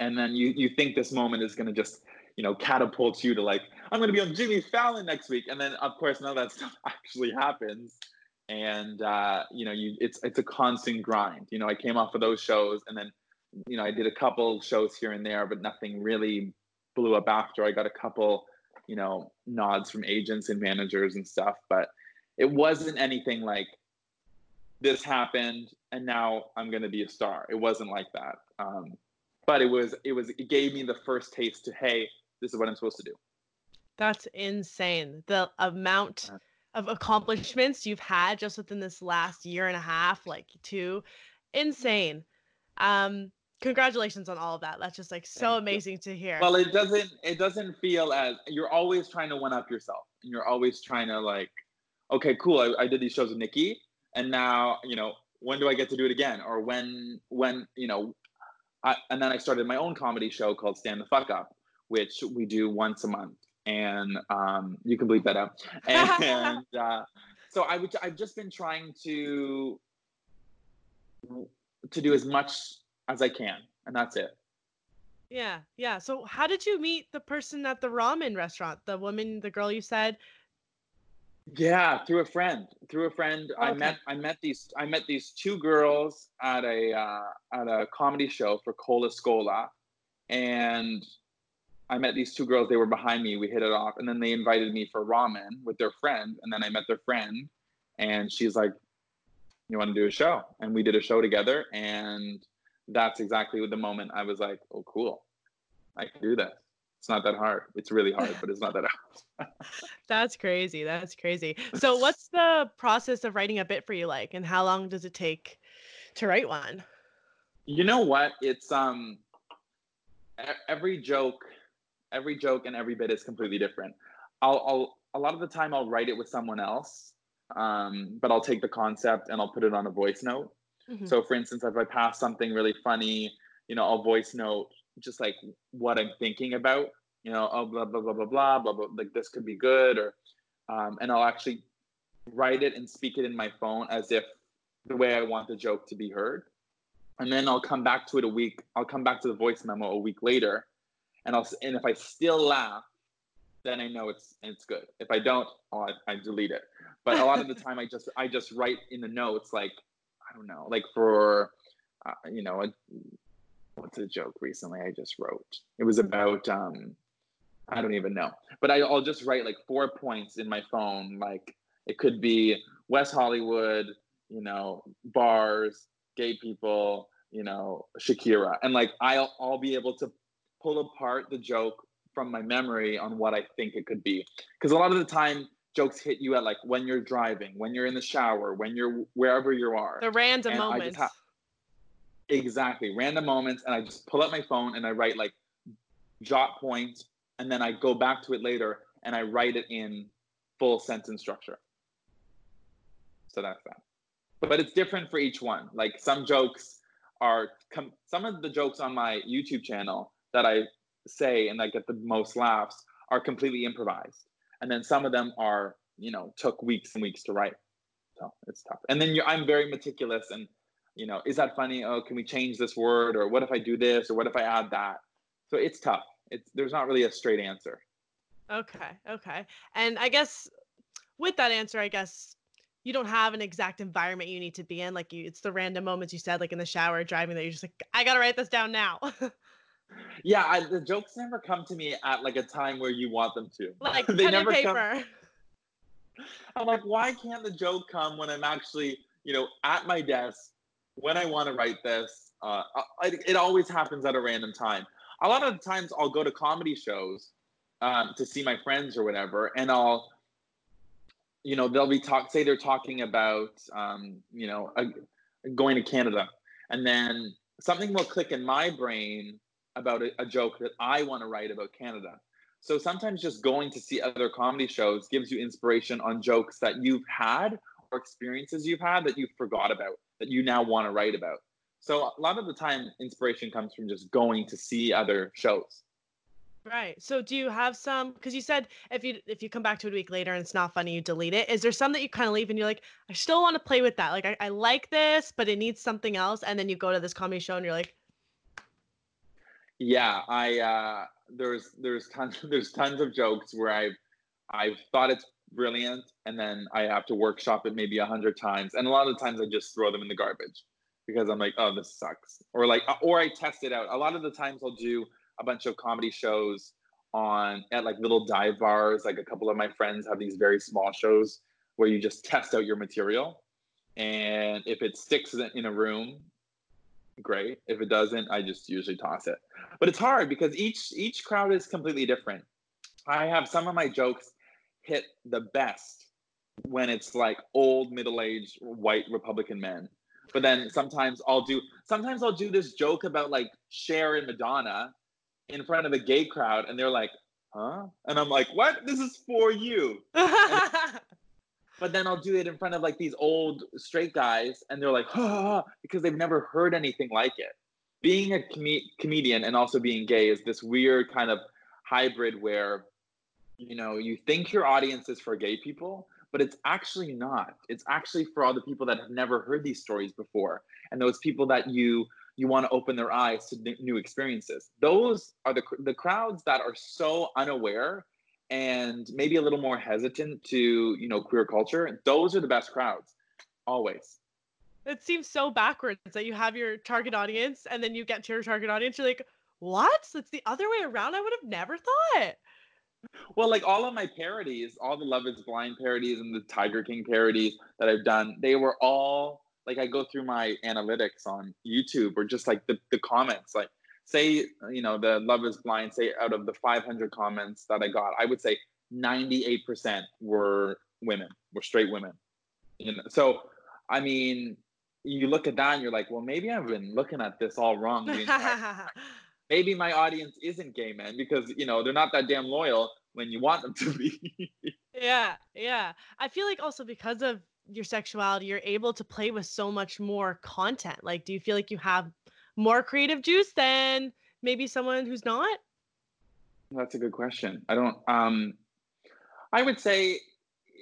And then you you think this moment is going to just you know catapult you to like I'm going to be on Jimmy Fallon next week, and then of course none of that *laughs* stuff actually happens. And uh, you know, you it's it's a constant grind. You know, I came off of those shows, and then you know I did a couple shows here and there, but nothing really blew up after. I got a couple, you know, nods from agents and managers and stuff, but it wasn't anything like this happened and now I'm going to be a star. It wasn't like that. Um, but it was, it was, it gave me the first taste to, hey, this is what I'm supposed to do. That's insane. The amount of accomplishments you've had just within this last year and a half, like two, insane. Um, congratulations on all of that that's just like so Thank amazing you. to hear well it doesn't it doesn't feel as you're always trying to one up yourself and you're always trying to like okay cool I, I did these shows with nikki and now you know when do i get to do it again or when when you know I, and then i started my own comedy show called stand the fuck up which we do once a month and um, you can bleep that out *laughs* and uh, so i would i've just been trying to to do as much as I can, and that's it. Yeah, yeah. So, how did you meet the person at the ramen restaurant? The woman, the girl you said. Yeah, through a friend. Through a friend, okay. I met I met these I met these two girls at a uh, at a comedy show for Cola Scola, and I met these two girls. They were behind me. We hit it off, and then they invited me for ramen with their friend. And then I met their friend, and she's like, "You want to do a show?" And we did a show together, and that's exactly the moment I was like, oh, cool. I can do this. It's not that hard. It's really hard, but it's not that hard. *laughs* that's crazy. That's crazy. So, what's the process of writing a bit for you like, and how long does it take to write one? You know what? It's um every joke, every joke and every bit is completely different. I'll, I'll a lot of the time I'll write it with someone else, um, but I'll take the concept and I'll put it on a voice note Mm-hmm. So, for instance, if I pass something really funny, you know, I'll voice note just like what I'm thinking about, you know, oh, blah, blah, blah, blah, blah, blah, blah, like this could be good. Or, um, and I'll actually write it and speak it in my phone as if the way I want the joke to be heard. And then I'll come back to it a week. I'll come back to the voice memo a week later, and I'll and if I still laugh, then I know it's it's good. If I don't, I, I delete it. But a lot of the time, I just I just write in the notes like I don't know, like for uh, you know, a, what's a joke recently I just wrote? It was about um I don't even know. But I, I'll just write like four points in my phone. Like it could be West Hollywood, you know, bars, gay people, you know, Shakira. And like I'll I'll be able to pull apart the joke from my memory on what I think it could be. Because a lot of the time jokes hit you at like when you're driving, when you're in the shower, when you're wherever you are. The random and moments. Ha- exactly, random moments, and I just pull up my phone and I write like jot points, and then I go back to it later and I write it in full sentence structure. So that's that. But it's different for each one. Like some jokes are com- some of the jokes on my YouTube channel that I say and that get the most laughs are completely improvised. And then some of them are you know took weeks and weeks to write. So it's tough. And then i'm very meticulous and you know is that funny? Oh can we change this word? Or what if i do this? Or what if i add that? So it's tough. It's there's not really a straight answer. Okay okay. And i guess with that answer i guess you don't have an exact environment you need to be in. Like you it's the random moments you said like in the shower driving that you're just like i gotta write this down now *laughs* Yeah, I, the jokes never come to me at like a time where you want them to. Like *laughs* they never paper. Come, *laughs* I'm like, why can't the joke come when I'm actually, you know, at my desk when I want to write this? Uh, I, it always happens at a random time. A lot of the times, I'll go to comedy shows um, to see my friends or whatever, and I'll, you know, they'll be talk. Say they're talking about, um, you know, a, going to Canada, and then something will click in my brain about a, a joke that I want to write about Canada. So sometimes just going to see other comedy shows gives you inspiration on jokes that you've had or experiences you've had that you forgot about that you now want to write about. So a lot of the time inspiration comes from just going to see other shows. Right. So do you have some because you said if you if you come back to it a week later and it's not funny, you delete it. Is there some that you kind of leave and you're like, I still want to play with that. Like I, I like this, but it needs something else. And then you go to this comedy show and you're like, yeah, I uh, there's there's tons *laughs* there's tons of jokes where I've I've thought it's brilliant, and then I have to workshop it maybe a hundred times, and a lot of times I just throw them in the garbage because I'm like, oh, this sucks, or like, uh, or I test it out. A lot of the times I'll do a bunch of comedy shows on at like little dive bars. Like a couple of my friends have these very small shows where you just test out your material, and if it sticks in a room great. If it doesn't, I just usually toss it. But it's hard because each each crowd is completely different. I have some of my jokes hit the best when it's like old middle-aged white Republican men. But then sometimes I'll do sometimes I'll do this joke about like Cher and Madonna in front of a gay crowd and they're like, huh? And I'm like, what? This is for you. *laughs* but then I'll do it in front of like these old straight guys, and they're like, because they've never heard anything like it. Being a com- comedian and also being gay is this weird kind of hybrid where, you know, you think your audience is for gay people, but it's actually not. It's actually for all the people that have never heard these stories before, and those people that you you want to open their eyes to new experiences. Those are the the crowds that are so unaware and maybe a little more hesitant to you know queer culture those are the best crowds always. It seems so backwards that you have your target audience and then you get to your target audience you're like what? It's the other way around? I would have never thought. Well like all of my parodies all the love is blind parodies and the tiger king parodies that i've done they were all like i go through my analytics on youtube or just like the, the comments like say uh, you know the love is blind say out of the 500 comments that i got i would say 98% were women were straight women. You know so i mean you look at that and you're like well maybe i've been looking at this all wrong *laughs* maybe my audience isn't gay men because you know they're not that damn loyal when you want them to be. *laughs* Yeah yeah. I feel like also because of your sexuality you're able to play with so much more content. Like do you feel like you have more creative juice than maybe someone who's not? That's a good question. I don't um I would say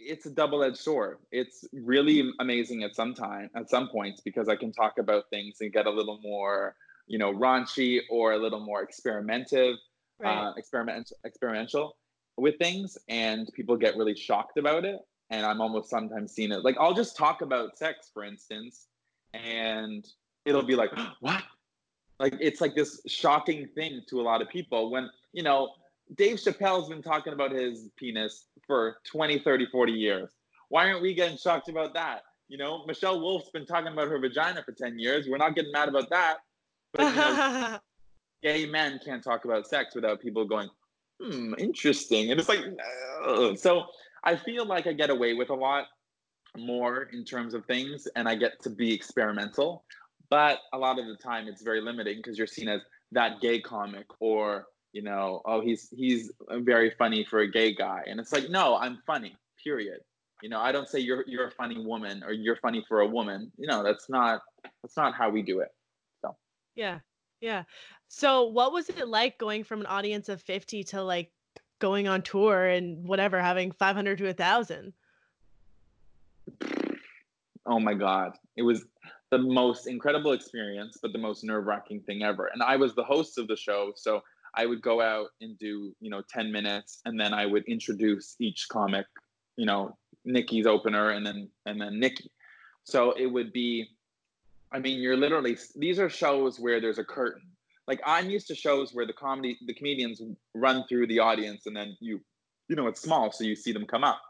it's a double-edged sword. It's really amazing at some time at some points because I can talk about things and get a little more, you know, raunchy or a little more experimentative, right. uh, experiment experimental with things, and people get really shocked about it. And I'm almost sometimes seen it like I'll just talk about sex, for instance, and it'll be like, *gasps* what? Like it's like this shocking thing to a lot of people when, you know, Dave Chappelle's been talking about his penis for 20, 30, 40 years. Why aren't we getting shocked about that? You know, Michelle Wolf's been talking about her vagina for 10 years. We're not getting mad about that. But you know, *laughs* gay men can't talk about sex without people going, hmm, interesting. And it's like, Ugh. so I feel like I get away with a lot more in terms of things and I get to be experimental. But a lot of the time it's very limiting because you're seen as that gay comic or, you know, oh, he's he's very funny for a gay guy. And it's like, no, I'm funny, period. You know, I don't say you're you're a funny woman or you're funny for a woman. You know, that's not that's not how we do it. So Yeah. Yeah. So what was it like going from an audience of 50 to like going on tour and whatever, having 500 to a thousand? Oh my God. It was the most incredible experience, but the most nerve wracking thing ever. And I was the host of the show. So I would go out and do, you know, 10 minutes and then I would introduce each comic, you know, Nikki's opener and then and then Nikki. So it would be, I mean, you're literally these are shows where there's a curtain. Like I'm used to shows where the comedy the comedians run through the audience and then you you know it's small so you see them come up.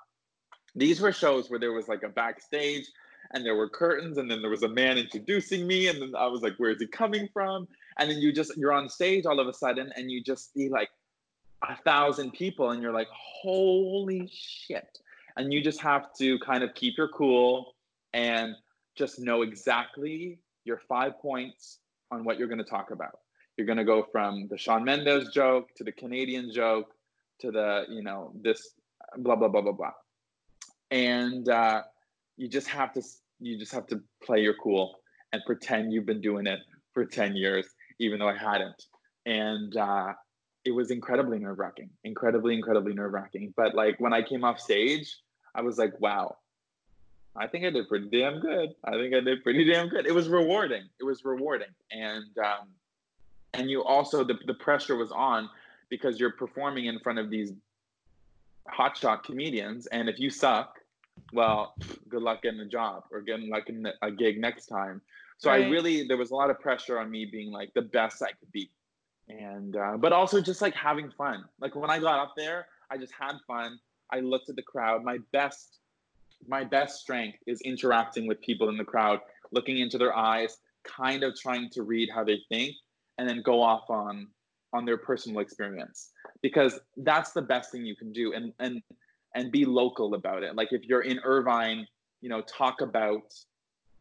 These were shows where there was like a backstage and there were curtains and then there was a man introducing me and then i was like where is he coming from? And then you just you're on stage all of a sudden and you just see like a thousand people and you're like holy shit. And you just have to kind of keep your cool and just know exactly your five points on what you're going to talk about. You're going to go from the Shawn Mendes joke to the Canadian joke to the you know this blah blah blah blah blah. And uh, you just have to you just have to play your cool and pretend you've been doing it for 10 years even though i hadn't. And uh, it was incredibly nerve-wracking incredibly incredibly nerve-wracking. But like when i came off stage i was like wow. I think i did pretty damn good. I think i did pretty damn good. It was rewarding. It was rewarding. And um, and you also the, the pressure was on because you're performing in front of these hotshot comedians. And if you suck well, good luck getting a job or getting like a, a gig next time. So right. I really, there was a lot of pressure on me being like the best I could be. And, uh, but also just like having fun. Like when I got up there, I just had fun. I looked at the crowd. My best, my best strength is interacting with people in the crowd, looking into their eyes, kind of trying to read how they think, and then go off on on their personal experience because that's the best thing you can do. And and and be local about it. Like if you're in Irvine, you know, talk about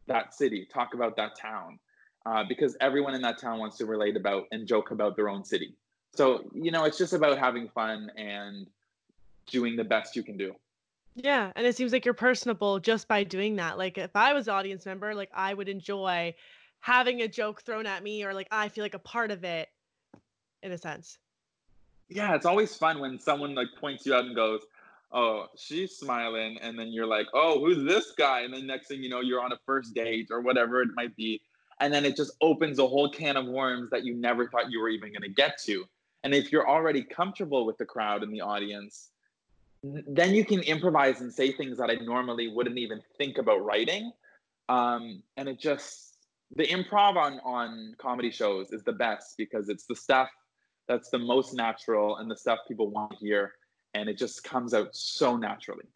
that city, talk about that town, uh, because everyone in that town wants to relate about and joke about their own city. So you know, it's just about having fun and doing the best you can do. Yeah, and it seems like you're personable just by doing that. Like if I was audience member, like I would enjoy having a joke thrown at me or like I feel like a part of it in a sense. Yeah, it's always fun when someone like points you out and goes, oh, she's smiling, and then you're like, oh, who's this guy? And then next thing you know, you're on a first date or whatever it might be. And then it just opens a whole can of worms that you never thought you were even going to get to. And if you're already comfortable with the crowd and the audience, then you can improvise and say things that I normally wouldn't even think about writing. Um, and it just, the improv on, on comedy shows is the best because it's the stuff that's the most natural and the stuff people want to hear and it just comes out so naturally.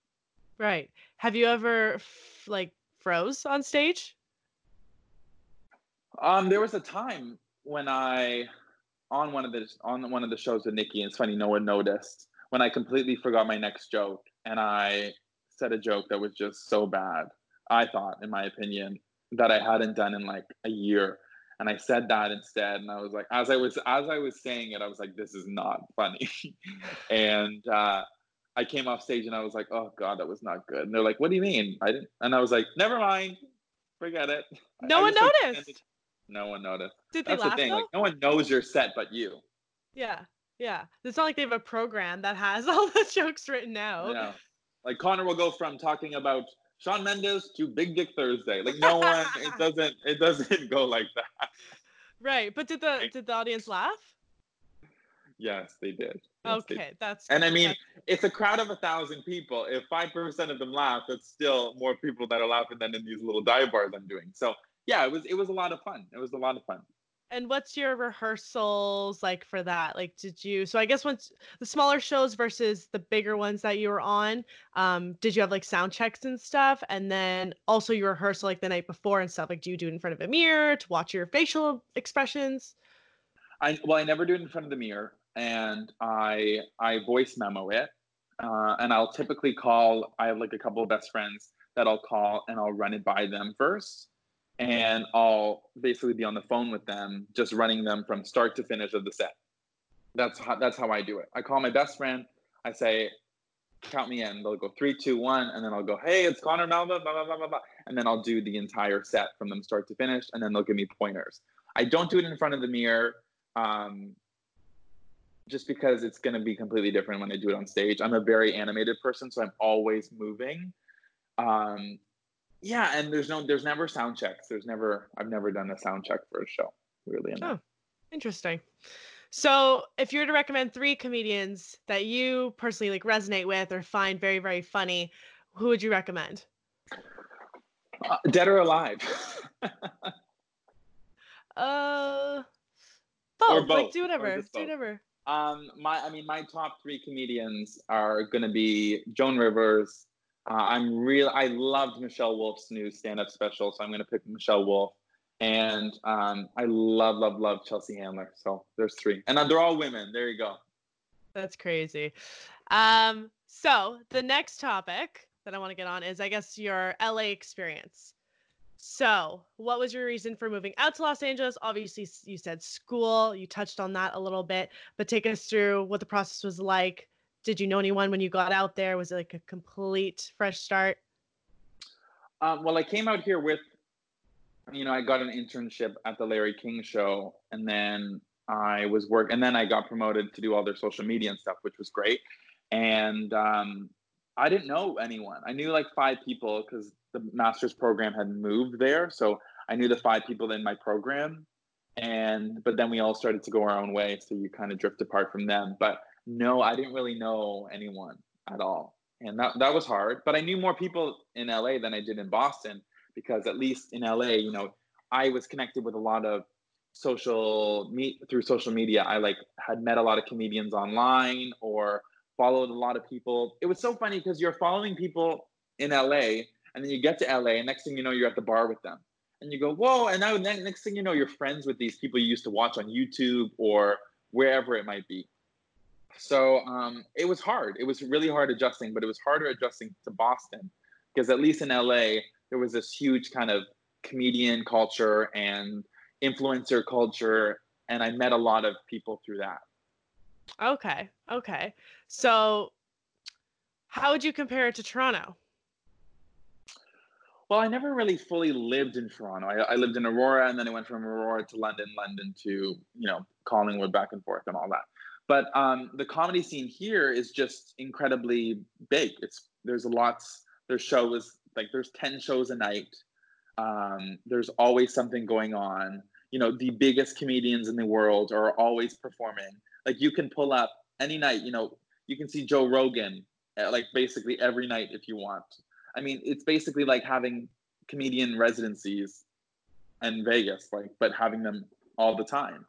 Right. Have you ever f- like froze on stage? Um, there was a time when I on one of the on one of the shows with Nikki, and it's funny, no one noticed when I completely forgot my next joke and I said a joke that was just so bad. I thought, in my opinion, that I hadn't done in like a year and I said that instead. And I was like, as I was as I was saying it, I was like, this is not funny. *laughs* and uh, I came off stage and I was like, oh god, that was not good. And they're like, what do you mean? I didn't. And I was like, never mind, forget it. No I one noticed. Like, no one noticed. Did they laugh? The thing. Like, no one knows your set but you. Yeah, yeah. It's not like they have a program that has *laughs* all the jokes written out. Yeah. Like Connor will go from talking about Shawn Mendes to Big Dick Thursday. Like no one, it *laughs* doesn't, it doesn't go like that. Right, but did the did the audience laugh? Yes, they did. Yes, okay, they did. that's. And I mean, it's a crowd of a thousand people. If five percent of them laugh, that's still more people that are laughing than in these little dive bars I'm doing. So yeah, it was it was a lot of fun. It was a lot of fun. And what's your rehearsals like for that? Like, did you? So I guess once the smaller shows versus the bigger ones that you were on, um, did you have like sound checks and stuff? And then also your rehearsal like the night before and stuff. Like, do you do it in front of a mirror to watch your facial expressions? I well, I never do it in front of the mirror, and I I voice memo it, uh, and I'll typically call. I have like a couple of best friends that I'll call and I'll run it by them first and I'll basically be on the phone with them, just running them from start to finish of the set. That's how that's how I do it. I call my best friend. I say, "Count me in." They'll go three, two, one, and then I'll go, "Hey, it's Connor Malva," blah blah blah blah blah, and then I'll do the entire set from them start to finish, and then they'll give me pointers. I don't do it in front of the mirror, um, just because it's going to be completely different when I do it on stage. I'm a very animated person, so I'm always moving. Um, yeah, and there's no, there's never sound checks. There's never, I've never done a sound check for a show, really. Oh, interesting. So, if you were to recommend three comedians that you personally like resonate with or find very, very funny, who would you recommend? Uh, dead or alive? *laughs* uh, both. Or both. Like, do whatever. Do whatever. Um, my, I mean, my top three comedians are going to be Joan Rivers, uh, I'm real. I loved Michelle Wolf's new stand-up special, so I'm going to pick Michelle Wolf. And um, I love, love, love Chelsea Handler. So there's three, and they're all women. There you go. That's crazy. Um, so the next topic that I want to get on is, I guess, your LA experience. So, what was your reason for moving out to Los Angeles? Obviously, you said school. You touched on that a little bit, but take us through what the process was like did you know anyone when you got out there? Was it like a complete fresh start? Um, well, I came out here with, you know, I got an internship at the Larry King show, and then I was work, and then I got promoted to do all their social media and stuff, which was great. And um, I didn't know anyone. I knew like five people because the master's program had moved there, so I knew the five people in my program. And but then we all started to go our own way, so you kind of drift apart from them. But no, I didn't really know anyone at all. And that, that was hard. But I knew more people in LA than I did in Boston because at least in LA, you know, I was connected with a lot of social meet through social media. I like had met a lot of comedians online or followed a lot of people. It was so funny because you're following people in LA and then you get to LA and next thing you know you're at the bar with them. And you go, whoa, and now next thing you know, you're friends with these people you used to watch on YouTube or wherever it might be. So um, it was hard. It was really hard adjusting, but it was harder adjusting to Boston because at least in LA there was this huge kind of comedian culture and influencer culture, and I met a lot of people through that. Okay. Okay. So how would you compare it to Toronto? Well, I never really fully lived in Toronto. I, I, lived in Aurora, and then I went from Aurora to London, London to you know Collingwood, back and forth, and all that. But um, the comedy scene here is just incredibly big. It's there's lots. There's shows like there's ten shows a night. Um, there's always something going on. You know, the biggest comedians in the world are always performing. Like you can pull up any night. You know, you can see Joe Rogan at, like basically every night if you want. I mean, it's basically like having comedian residencies in Vegas, like, but having them all the time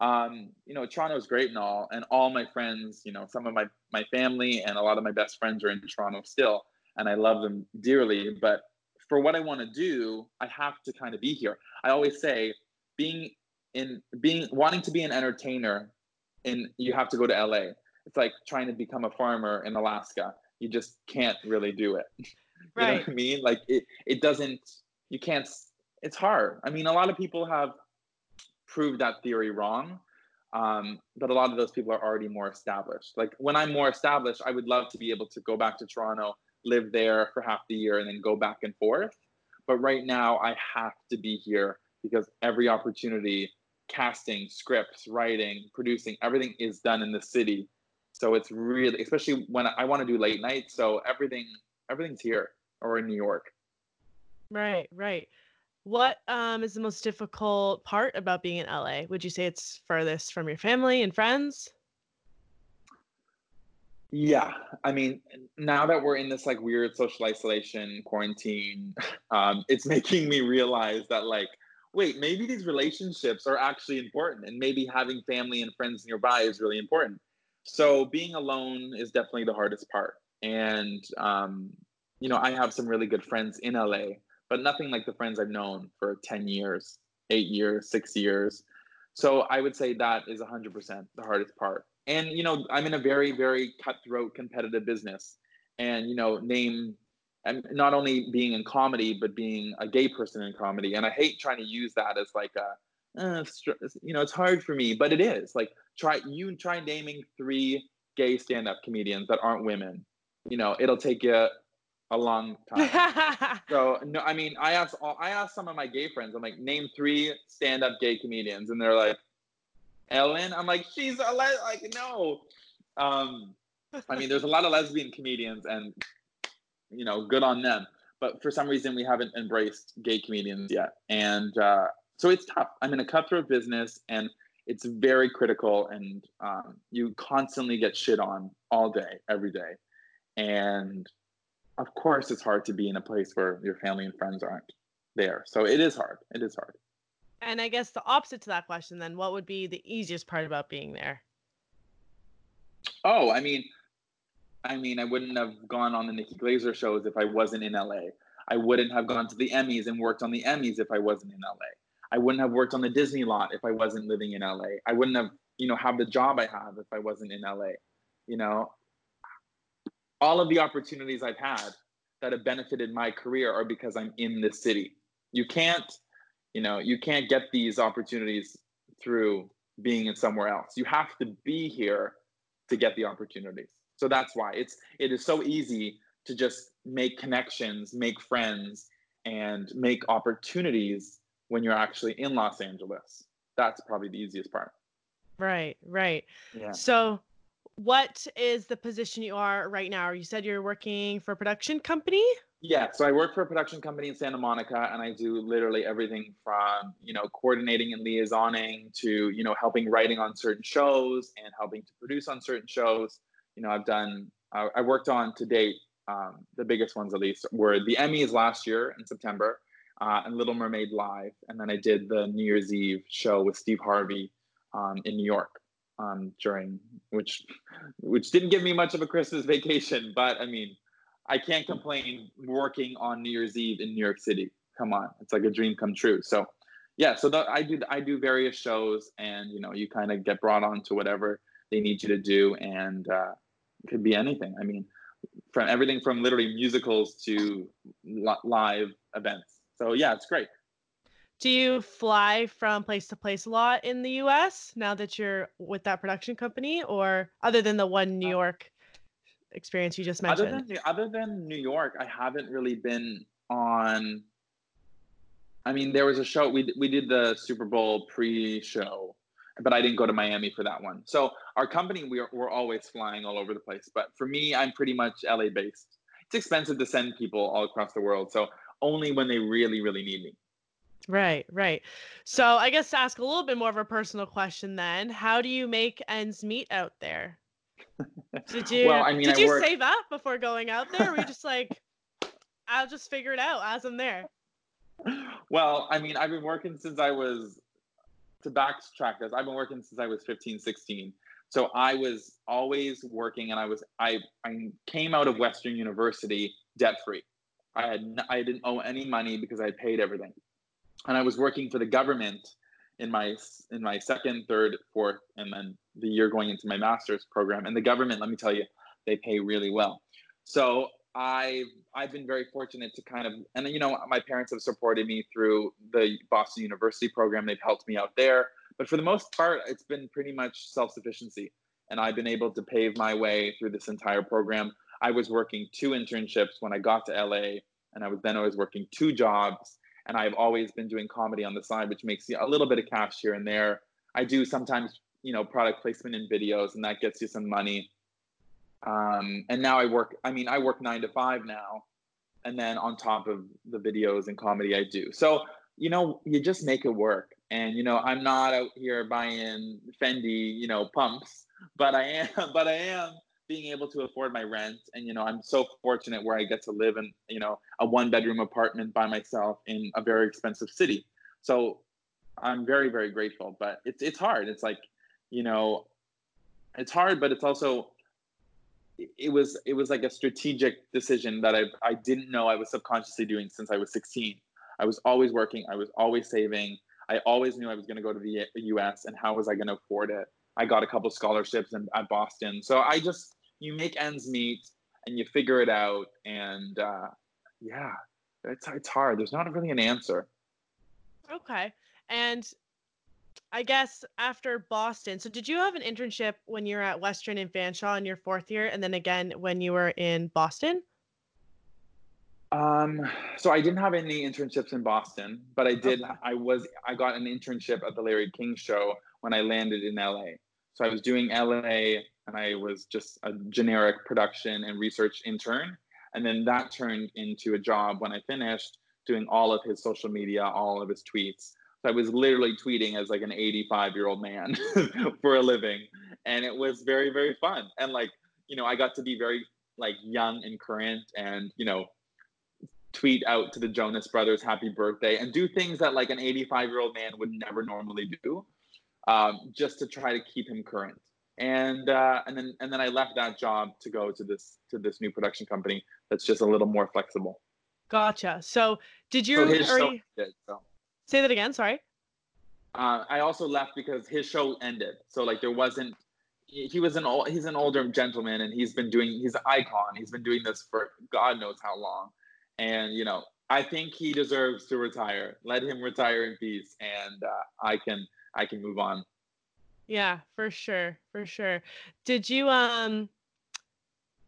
um, you know, Toronto is great and all, and all my friends, you know, some of my my family and a lot of my best friends are in Toronto still, and I love them dearly. But for what I want to do, I have to kind of be here. I always say, being in being wanting to be an entertainer, and you have to go to LA. It's like trying to become a farmer in Alaska. You just can't really do it. Right. *laughs* you know what I mean? Like it, it doesn't. You can't. It's hard. I mean, a lot of people have prove that theory wrong. Um, but a lot of those people are already more established. Like when I'm more established, I would love to be able to go back to Toronto, live there for half the year, and then go back and forth. But right now, I have to be here because every opportunity, casting, scripts, writing, producing, everything is done in the city. So it's really, especially when I want to do late night. So everything, everything's here or in New York. Right, right. What um, is the most difficult part about being in LA? Would you say it's furthest from your family and friends? Yeah, I mean, now that we're in this like weird social isolation quarantine, *laughs* um, it's making me realize that like, wait, maybe these relationships are actually important, and maybe having family and friends nearby is really important. So being alone is definitely the hardest part. And um, you know, I have some really good friends in LA, but nothing like the friends I've known for 10 years, eight years, six years. So I would say that is 100% the hardest part. And, you know, I'm in a very, very cutthroat competitive business. And, you know, name, and not only being in comedy, but being a gay person in comedy. And I hate trying to use that as like a, uh, you know, it's hard for me, but it is. Like, try, you try naming three gay stand up comedians that aren't women. You know, it'll take you a long time. *laughs* so no, I mean, I asked I asked some of my gay friends. I'm like, name three stand-up gay comedians, and they're like, Ellen. I'm like, she's a le-. like no. Um, I mean, there's a lot of lesbian comedians, and you know, good on them. But for some reason, we haven't embraced gay comedians yet, and uh, so it's tough. I'm in a cutthroat business, and it's very critical, and um, you constantly get shit on all day, every day, and of course it's hard to be in a place where your family and friends aren't there. So it is hard. It is hard. And I guess the opposite to that question then, what would be the easiest part about being there? Oh, I mean, I mean, I wouldn't have gone on the Nikki Glazer shows if I wasn't in LA. I wouldn't have gone to the Emmys and worked on the Emmys if I wasn't in LA. I wouldn't have worked on the Disney lot if I wasn't living in LA. I wouldn't have, you know, have the job I have if I wasn't in LA. You know, all of the opportunities I've had that have benefited my career are because I'm in this city. You can't, you know, you can't get these opportunities through being in somewhere else. You have to be here to get the opportunities. So that's why it's it is so easy to just make connections, make friends, and make opportunities when you're actually in Los Angeles. That's probably the easiest part. Right, right. Yeah. So what is the position you are right now? You said you're working for a production company? Yeah, so I work for a production company in Santa Monica and I do literally everything from, you know, coordinating and liaisoning to, you know, helping writing on certain shows and helping to produce on certain shows. You know, I've done, I, I worked on to date, um, the biggest ones at least, were the Emmys last year in September uh, and Little Mermaid Live. And then I did the New Year's Eve show with Steve Harvey um, in New York um, during which which didn't give me much of a Christmas vacation, but I mean, I can't complain working on New Year's Eve in New York City. Come on, it's like a dream come true. So, yeah, so the, I do I do various shows, and you know, you kind of get brought on to whatever they need you to do, and uh, it could be anything. I mean, from everything from literally musicals to live events. So yeah, it's great. Do you fly from place to place a lot in the US now that you're with that production company or other than the one New uh York experience you just mentioned? Other than, other than New York, I haven't really been on I mean, there was a show we we did the Super Bowl pre-show, but I didn't go to Miami for that one. So our company we are, we're always flying all over the place. But for me, I'm pretty much LA based. It's expensive to send people all across the world, so only when they really really need me. Right, right. So I guess to ask a little bit more of a personal question then, how do you make ends meet out there? Did *laughs* you well, I mean, did I you work... save up before going out there? Or were you just like, I'll just figure it out as I'm there? Well, I mean, I've been working since I was to backtrack this. I've been working since I was 15, 16. So I was always working and I was I I came out of Western University debt free. I had I didn't owe any money because I had paid everything and I was working for the government in my in my second, third, fourth, and then the year going into my master's program. And the government, let me tell you, they pay really well. So I've I've been very fortunate to kind of and you know my parents have supported me through the Boston University program. They've helped me out there, but for the most part, it's been pretty much self sufficiency, and I've been able to pave my way through this entire program. I was working two internships when I got to LA, and I was then I was working two jobs and I've always been doing comedy on the side, which makes you a little bit of cash here and there. I do sometimes, you know, product placement in videos, and that gets you some money. Um, and now I work. I mean, I work nine to five now, and then on top of the videos and comedy I do. So you know, you just make it work. And you know, I'm not out here buying Fendi, you know, pumps, but I am. *laughs* But I am being able to afford my rent and you know i'm so fortunate where i get to live in you know a one bedroom apartment by myself in a very expensive city so I'm very very grateful. But it's it's hard. It's like you know, it's hard, but it's also it was it was like a strategic decision that I I didn't know I was subconsciously doing since I was 16. I was always working. I was always saving. I always knew I was going to go to the U.S. and how was I going to afford it? I got a couple scholarships in, at Boston, so I just you make ends meet and you figure it out. And uh, yeah, it's it's hard. There's not really an answer. Okay, and I guess after Boston, so did you have an internship when you were at Western and Fanshawe in your fourth year, and then again when you were in Boston? Um, so I didn't have any internships in Boston, but I did. Okay. I was. I got an internship at the Larry King Show when I landed in LA. So I was doing LA, and I was just a generic production and research intern, and then that turned into a job when I finished doing all of his social media, all of his tweets. So I was literally tweeting as like an 85 year old man *laughs* for a living, and it was very very fun. And like you know, I got to be very like young and current, and you know tweet out to the Jonas Brothers happy birthday and do things that like an 85 year old man would never normally do, um, just to try to keep him current. And uh, and then and then I left that job to go to this to this new production company that's just a little more flexible. Gotcha. So did you so already did, so. say that again? Sorry. Uh, I also left because his show ended. So like there wasn't. He was an old. He's an older gentleman, and he's been doing. He's an icon. He's been doing this for God knows how long and you know I think he deserves to retire. Let him retire in peace, and uh, I can I can move on. Yeah, for sure, for sure. Did you um?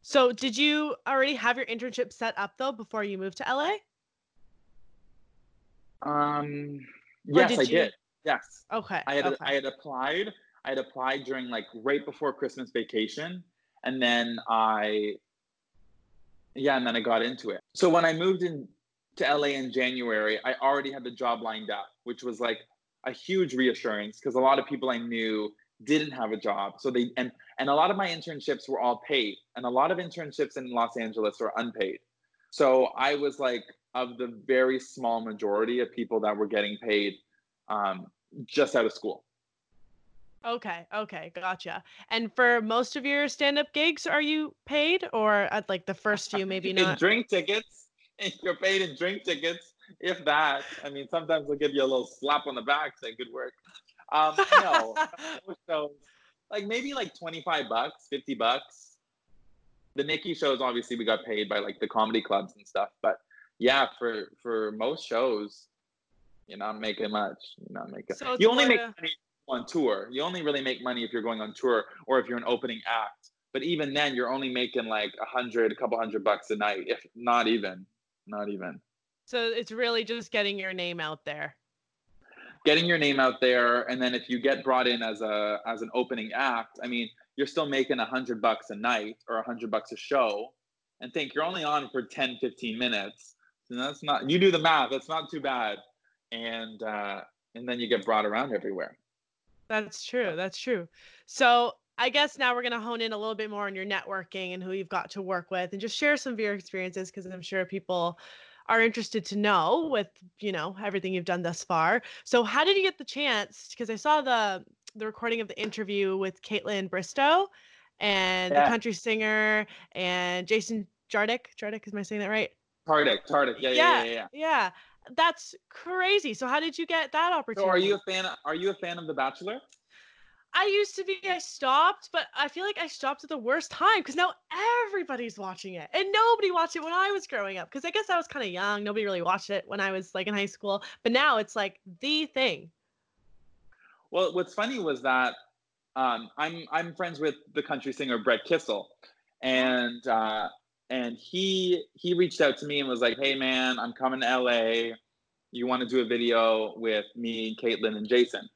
So did you already have your internship set up though before you moved to LA? Um. Yes, did I you... did. Yes. Okay. I had okay. I had applied. I had applied during like right before Christmas vacation, and then I yeah, and then I got into it. So when I moved in to LA in January, I already had the job lined up, which was like a huge reassurance because a lot of people I knew didn't have a job. So they and and a lot of my internships were all paid, and a lot of internships in Los Angeles are unpaid. So I was like of the very small majority of people that were getting paid um, just out of school. Okay, okay, gotcha. And for most of your stand-up gigs, are you paid, or at like the first few, *laughs* maybe not? drink tickets. *laughs* You're paid in drink tickets, if that. I mean, sometimes they'll give you a little slap on the back, say good work. Um, *laughs* no, shows like maybe like twenty five bucks, fifty bucks. The Nikki shows, obviously, we got paid by like the comedy clubs and stuff, but yeah, for for most shows, you're not making much. You're not making. So you only make money on tour. You only really make money if you're going on tour or if you're an opening act. But even then, you're only making like a hundred, a couple hundred bucks a night, if not even, not even. So it's really just getting your name out there. Getting your name out there, and then if you get brought in as a as an opening act, I mean, you're still making a hundred bucks a night or a hundred bucks a show, and think you're only on for 10, 15 minutes. So that's not. You do the math. That's not too bad, and uh, and then you get brought around everywhere. That's true. That's true. So I guess now we're going to hone in a little bit more on your networking and who you've got to work with and just share some of your experiences because I'm sure people are interested to know with, you know, everything you've done thus far. So how did you get the chance? Because I saw the the recording of the interview with Kaitlyn Bristowe and yeah. the country singer and Jason Jardick. Jardick, is I saying that right? Tartick, Tartick. Yeah, yeah, yeah, yeah. Yeah. yeah that's crazy. So how did you get that opportunity? So are you a fan? Are you a fan of The Bachelor? I used to be. I stopped, but I feel like I stopped at the worst time because now everybody's watching it, and nobody watched it when I was growing up. Because I guess I was kind of young. Nobody really watched it when I was like in high school, but now it's like the thing. Well, what's funny was that um, I'm I'm friends with the country singer Brett Kissel, and uh, and he he reached out to me and was like, "Hey man, I'm coming to LA. You want to do a video with me, Kaitlyn, and Jason?"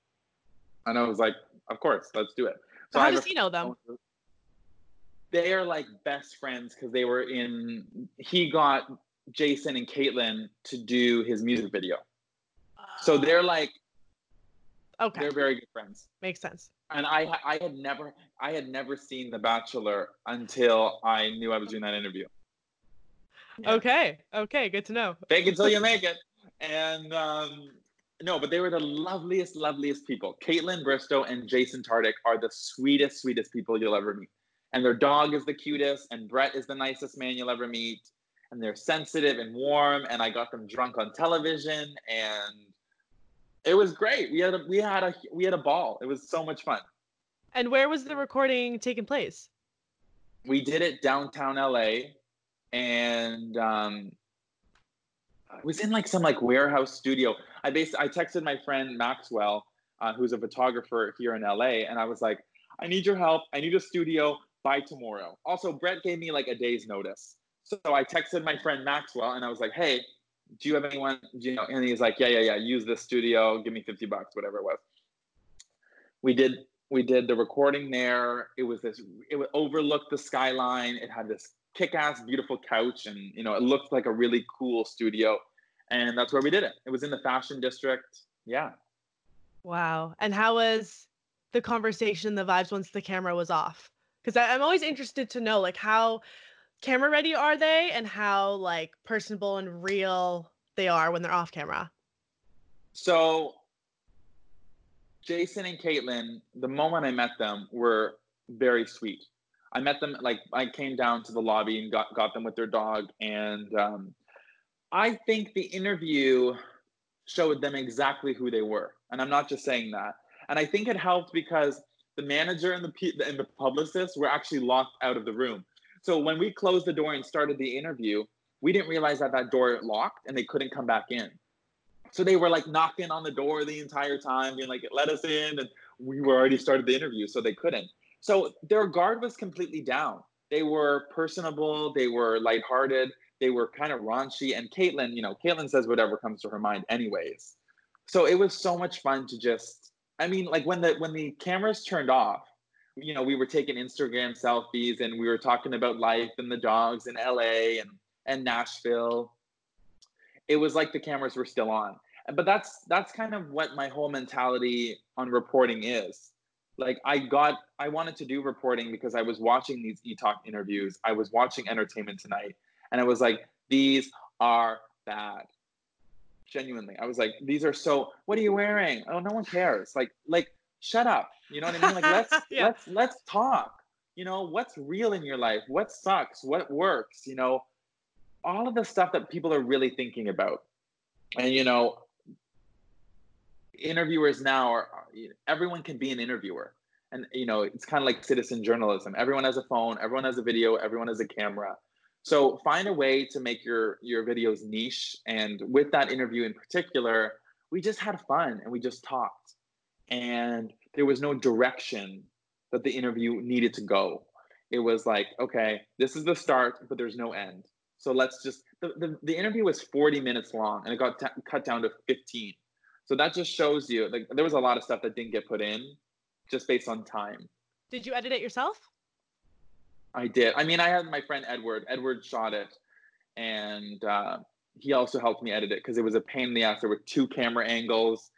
And I was like, "Of course, let's do it." So, so how does he know them? They are like best friends because they were in. He got Jason and Kaitlyn to do his music video, so they're like, okay, they're very good friends. Makes sense and I I had never I had never seen The Bachelor until I knew I was doing that interview. Yeah. Okay, okay, good to know. Fake until you make it. And um, no, but they were the loveliest, loveliest people. Kaitlyn Bristowe and Jason Tartick are the sweetest, sweetest people you'll ever meet. And their dog is the cutest, and Brett is the nicest man you'll ever meet. And they're sensitive and warm. And I got them drunk on television, and it was great. We had a we had a we had a ball. It was so much fun. And where was the recording taking place? We did it downtown LA, and um, was in like some like warehouse studio. I basically I texted my friend Maxwell, uh, who's a photographer here in LA, and I was like, I need your help. I need a studio by tomorrow. Also, Brett gave me like a day's notice. So I texted my friend Maxwell and I was like, hey, do you have anyone, you know, and he's like, yeah, yeah, yeah, use this studio, give me 50 bucks, whatever it was. We did we did the recording there. It was this it overlooked the skyline. It had this kick-ass beautiful couch and you know, it looked like a really cool studio. And that's where we did it. It was in the fashion district. Yeah. Wow. And how was the conversation, the vibes once the camera was off? Because I'm always interested to know like how camera ready are they and how like personable and real they are when they're off camera? So Jason and Kaitlyn, the moment I met them, were very sweet. I met them like I came down to the lobby and got got them with their dog, and um, I think the interview showed them exactly who they were, and I'm not just saying that. And I think it helped because the manager and the and the publicist were actually locked out of the room. So when we closed the door and started the interview, we didn't realize that that door locked and they couldn't come back in. So they were like knocking on the door the entire time, being like, "Let us in," and we were already started the interview, so they couldn't. So their guard was completely down. They were personable. They were lighthearted. They were kind of raunchy. And Kaitlyn, you know, Kaitlyn says whatever comes to her mind, anyways. So it was so much fun to just. I mean, like when the when the cameras turned off, you know, we were taking Instagram selfies and we were talking about life and the dogs in LA and and Nashville. It was like the cameras were still on. But that's that's kind of what my whole mentality on reporting is. Like I got I wanted to do reporting because I was watching these e-talk interviews. I was watching Entertainment Tonight and I was like these are bad. Genuinely. I was like these are so what are you wearing? Oh, no one cares. Like like shut up. You know what I mean? Like let's *laughs* yeah. let's let's talk. You know, what's real in your life? What sucks? What works? You know, all of the stuff that people are really thinking about. And you know, interviewers now are everyone can be an interviewer. And you know, it's kind of like citizen journalism. Everyone has a phone, everyone has a video, everyone has a camera. So find a way to make your your videos niche. And with that interview in particular, we just had fun and we just talked and there was no direction that the interview needed to go. It was like, okay, this is the start, but there's no end. So let's just the, the, the interview was 40 minutes long and it got t- cut down to 15. So that just shows you like there was a lot of stuff that didn't get put in just based on time. Did you edit it yourself? I did. I mean, I had my friend Edward. Edward shot it, and uh, he also helped me edit it because it was a pain in the ass. There were two camera angles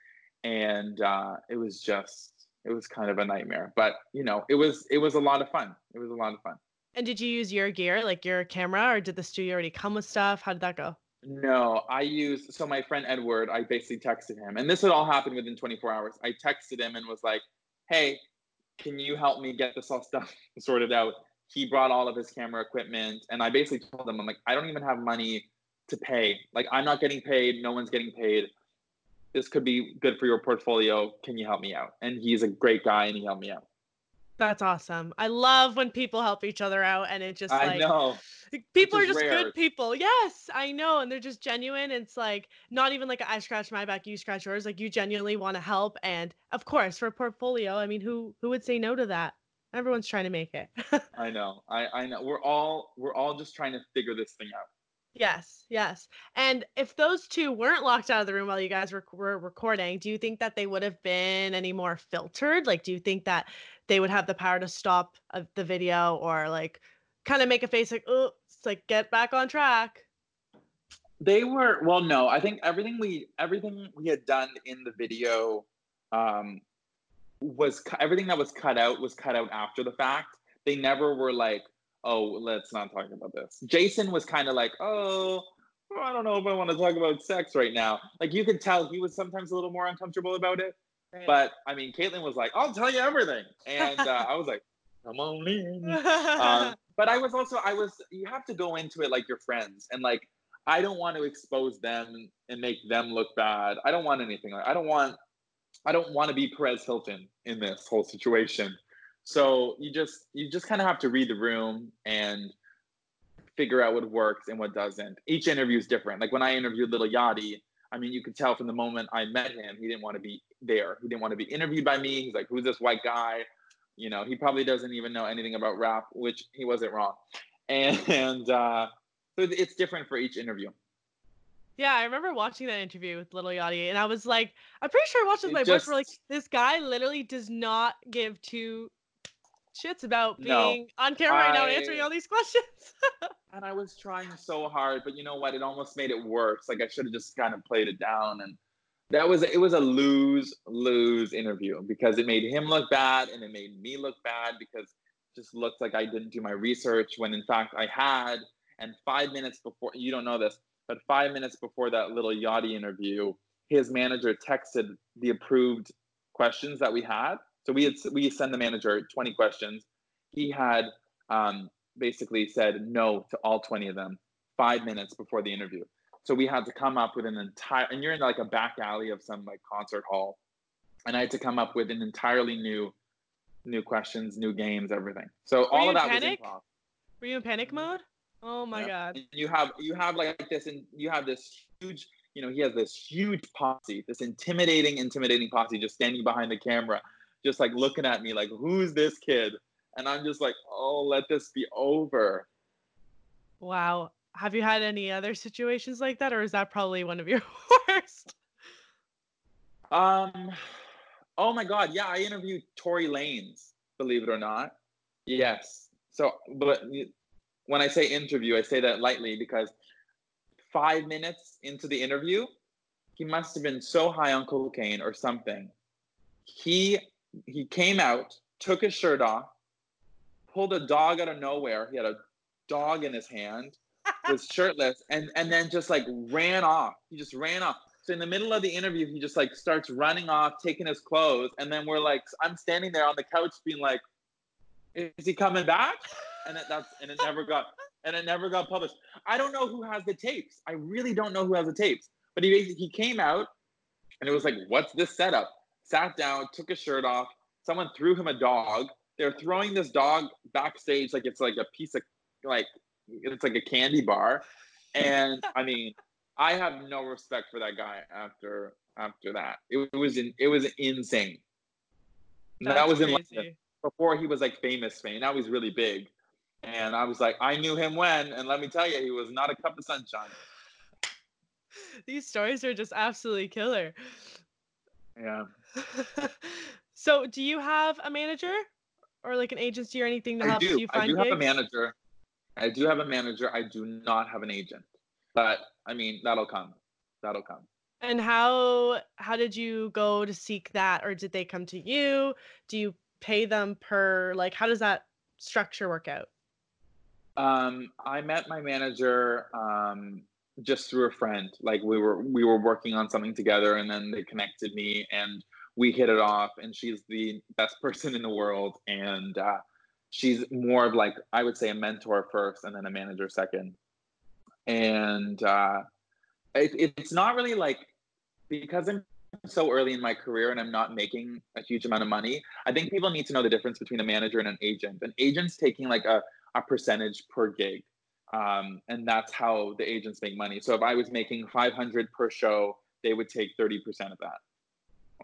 and uh, it was just it was kind of a nightmare. But you know, it was it was a lot of fun. It was a lot of fun. And did you use your gear, like your camera, or did the studio already come with stuff? How did that go? No, I use so my friend Edward. I basically texted him, and this had all happened within 24 hours. I texted him and was like, "Hey, can you help me get this all stuff *laughs* sorted out?" He brought all of his camera equipment, and I basically told him, "I'm like, I don't even have money to pay. Like, I'm not getting paid. No one's getting paid this could be good for your portfolio. Can you help me out? And he's a great guy and he helped me out. That's awesome. I love when people help each other out and it just I like know. People are just rare. good people. Yes, I know. And they're just genuine. It's like not even like I scratch my back, you scratch yours. Like you genuinely want to help. And of course, for a portfolio, I mean, who who would say no to that? Everyone's trying to make it. *laughs* I know. I, I know. We're all we're all just trying to figure this thing out. Yes, yes. And if those two weren't locked out of the room while you guys were, were recording, do you think that they would have been any more filtered? Like, do you think that they would have the power to stop uh, the video or like kind of make a face like, oh, it's like get back on track? They were well, no. I think everything we everything we had done in the video um, was everything that was cut out was cut out after the fact. They never were like, oh, let's not talk about this. Jason was kind of like, oh, I don't know if I want to talk about sex right now. Like you could tell he was sometimes a little more uncomfortable about it. Right. But I mean, Kaitlyn was like, "I'll tell you everything," and uh, I was like, *laughs* "Come on in." *laughs* um, but I was also, I was. You have to go into it like your friends, and like I don't want to expose them and make them look bad. I don't want anything. Like I don't want. I don't want to be Perez Hilton in this whole situation. So you just you just kind of have to read the room and figure out what works and what doesn't. Each interview is different. Like when I interviewed Lil Yachty, I mean, you could tell from the moment I met him, he didn't want to be there. He didn't want to be interviewed by me. He's like, who's this white guy? You know, he probably doesn't even know anything about rap, which he wasn't wrong. And, *laughs* and uh, so it's different for each interview. Yeah, I remember watching that interview with Lil Yachty, and I was like, I'm pretty sure I watched it with my just, boyfriend. Like, this guy literally does not give two shits about being no, on camera right now answering all these questions. *laughs* and I was trying so hard, but you know what? It almost made it worse. Like I should have just kind of played it down and that was it was a lose lose interview because it made him look bad and it made me look bad because it just looked like I didn't do my research when in fact I had and 5 minutes before you don't know this but 5 minutes before that Lil Yachty interview his manager texted the approved questions that we had so we had we send the manager 20 questions. He had um, basically said no to all 20 of them five minutes before the interview. So we had to come up with an entire and you're in like a back alley of some like concert hall. And I had to come up with an entirely new new questions, new games, everything. So Were all of that panic? was improv. Were you in panic mode? Oh my yeah. god. And you have you have like this and you have this huge you know, he has this huge posse, this intimidating, intimidating posse just standing behind the camera just like looking at me like, who's this kid? And I'm just like, oh, let this be over. Wow. Have you had any other situations like that, or is that probably one of your *laughs* worst? Um, oh my God, yeah, I interviewed Tory Lanez, believe it or not. Yes. So, but when I say interview, I say that lightly because five minutes into the interview, he must have been so high on cocaine or something. He he came out, took his shirt off, pulled a dog out of nowhere. He had a dog in his hand, *laughs* was shirtless, and and then just like ran off. He just ran off. So in the middle of the interview, he just like starts running off, taking his clothes, and then we're like, I'm standing there on the couch, being like, "Is he coming back?" And it, that's and it never got and it never got published. I don't know who has the tapes. I really don't know who has the tapes. But he he came out, and it was like, "What's this setup?" Sat down, took his shirt off. Someone threw him a dog. They're throwing this dog backstage like it's like a piece of like it's like a candy bar. And I mean, I have no respect for that guy after after that. It, it was in, it was insane. that was in London before he was like famous fame. Now he's really big. And I was like, I knew him when, and let me tell you, he was not a cup of sunshine. These stories are just absolutely killer. Yeah. *laughs* so, do you have a manager or like an agency or anything that helps you find I do gigs? have a manager. I do have a manager. I do not have an agent. But I mean, that'll come. That'll come. And how how did you go to seek that or did they come to you? Do you pay them per like how does that structure work out? Um, I met my manager um, just through a friend. Like we were we were working on something together, and then they connected me, and we hit it off. And she's the best *laughs* person in the world, and uh, she's more of like I would say a mentor first, and then a manager second. And uh, it, it's not really like because I'm so early in my career and I'm not making a huge amount of money. I think people need to know the difference between a manager and an agent. An agent's taking like a, a percentage per gig um, and that's how the agents make money. So if I was making 500 per show, they would take 30% of that,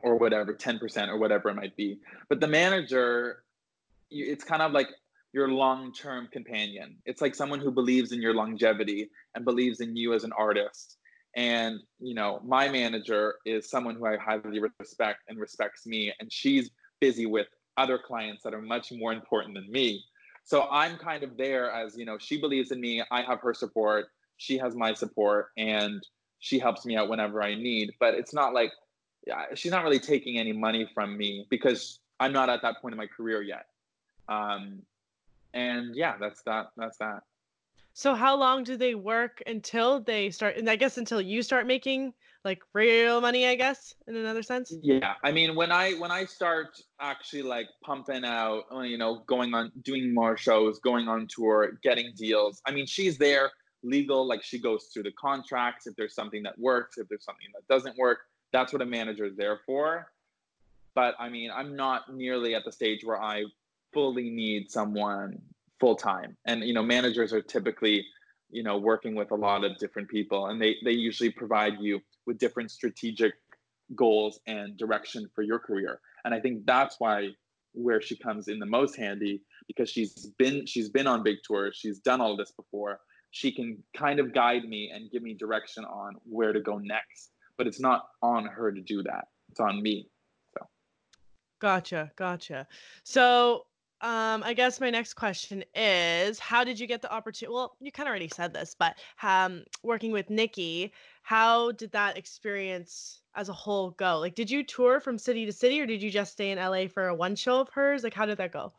or whatever, 10% or whatever it might be. But the manager, it's kind of like your long-term companion. It's like someone who believes in your longevity and believes in you as an artist. And you know, my manager is someone who I highly respect and respects me, and she's busy with other clients that are much more important than me so i'm kind of there as you know she believes in me i have her support she has my support and she helps me out whenever i need. But it's not like she's not really taking any money from me because i'm not at that point in my career yet. Um and yeah that's that that's that. So how long do they work until they start and I guess until you start making like real money, I guess, in another sense? Yeah. I mean, when I when I start actually like pumping out, uh, you know, going on doing more shows, going on tour, getting deals. I mean, she's there legal like she goes through the contracts if there's something that works, if there's something that doesn't work. That's what a manager is there for. But I mean, I'm not nearly at the stage where I fully need someone full time. And you know, managers are typically, you know, working with a lot of different people, and they they usually provide you with different strategic goals and direction for your career. And I think that's why where she comes in the most handy because she's been she's been on big tours, she's done all this before. She can kind of guide me and give me direction on where to go next. But it's not on her to do that. It's on me. So Gotcha, gotcha. So um, I guess my next question is how did you get the opportunity? Well, you kind of already said this, but um, working with Nikki, how did that experience as a whole go? Like, did you tour from city to city or did you just stay in LA for a one show of hers? Like, how did that go?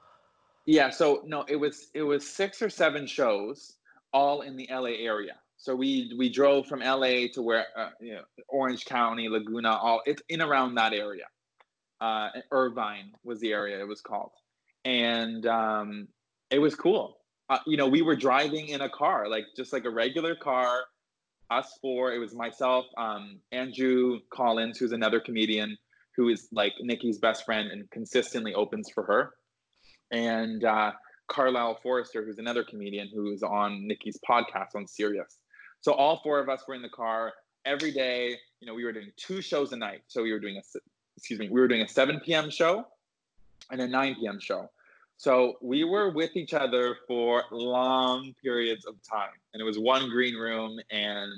Yeah, so no, it was it was six or seven shows, all in the LA area. So we we drove from LA to where uh, you know Orange County, Laguna, all it's in around that area. Uh, Irvine was the area it was called and um, it was cool. Uh, you know, we were driving in a car, like just like a regular car. Us four. It was myself, um, Andrew Collins, who's another comedian who is like Nikki's best friend and consistently opens for her, and uh, Carlisle Forrester, who's another comedian who's on Nikki's podcast on Sirius. So all four of us were in the car every day. You know, we were doing two shows a night. So we were doing a excuse me, we were doing a 7 p.m. show and a 9 p.m. show. So we were with each other for long periods of time. And it was one green room and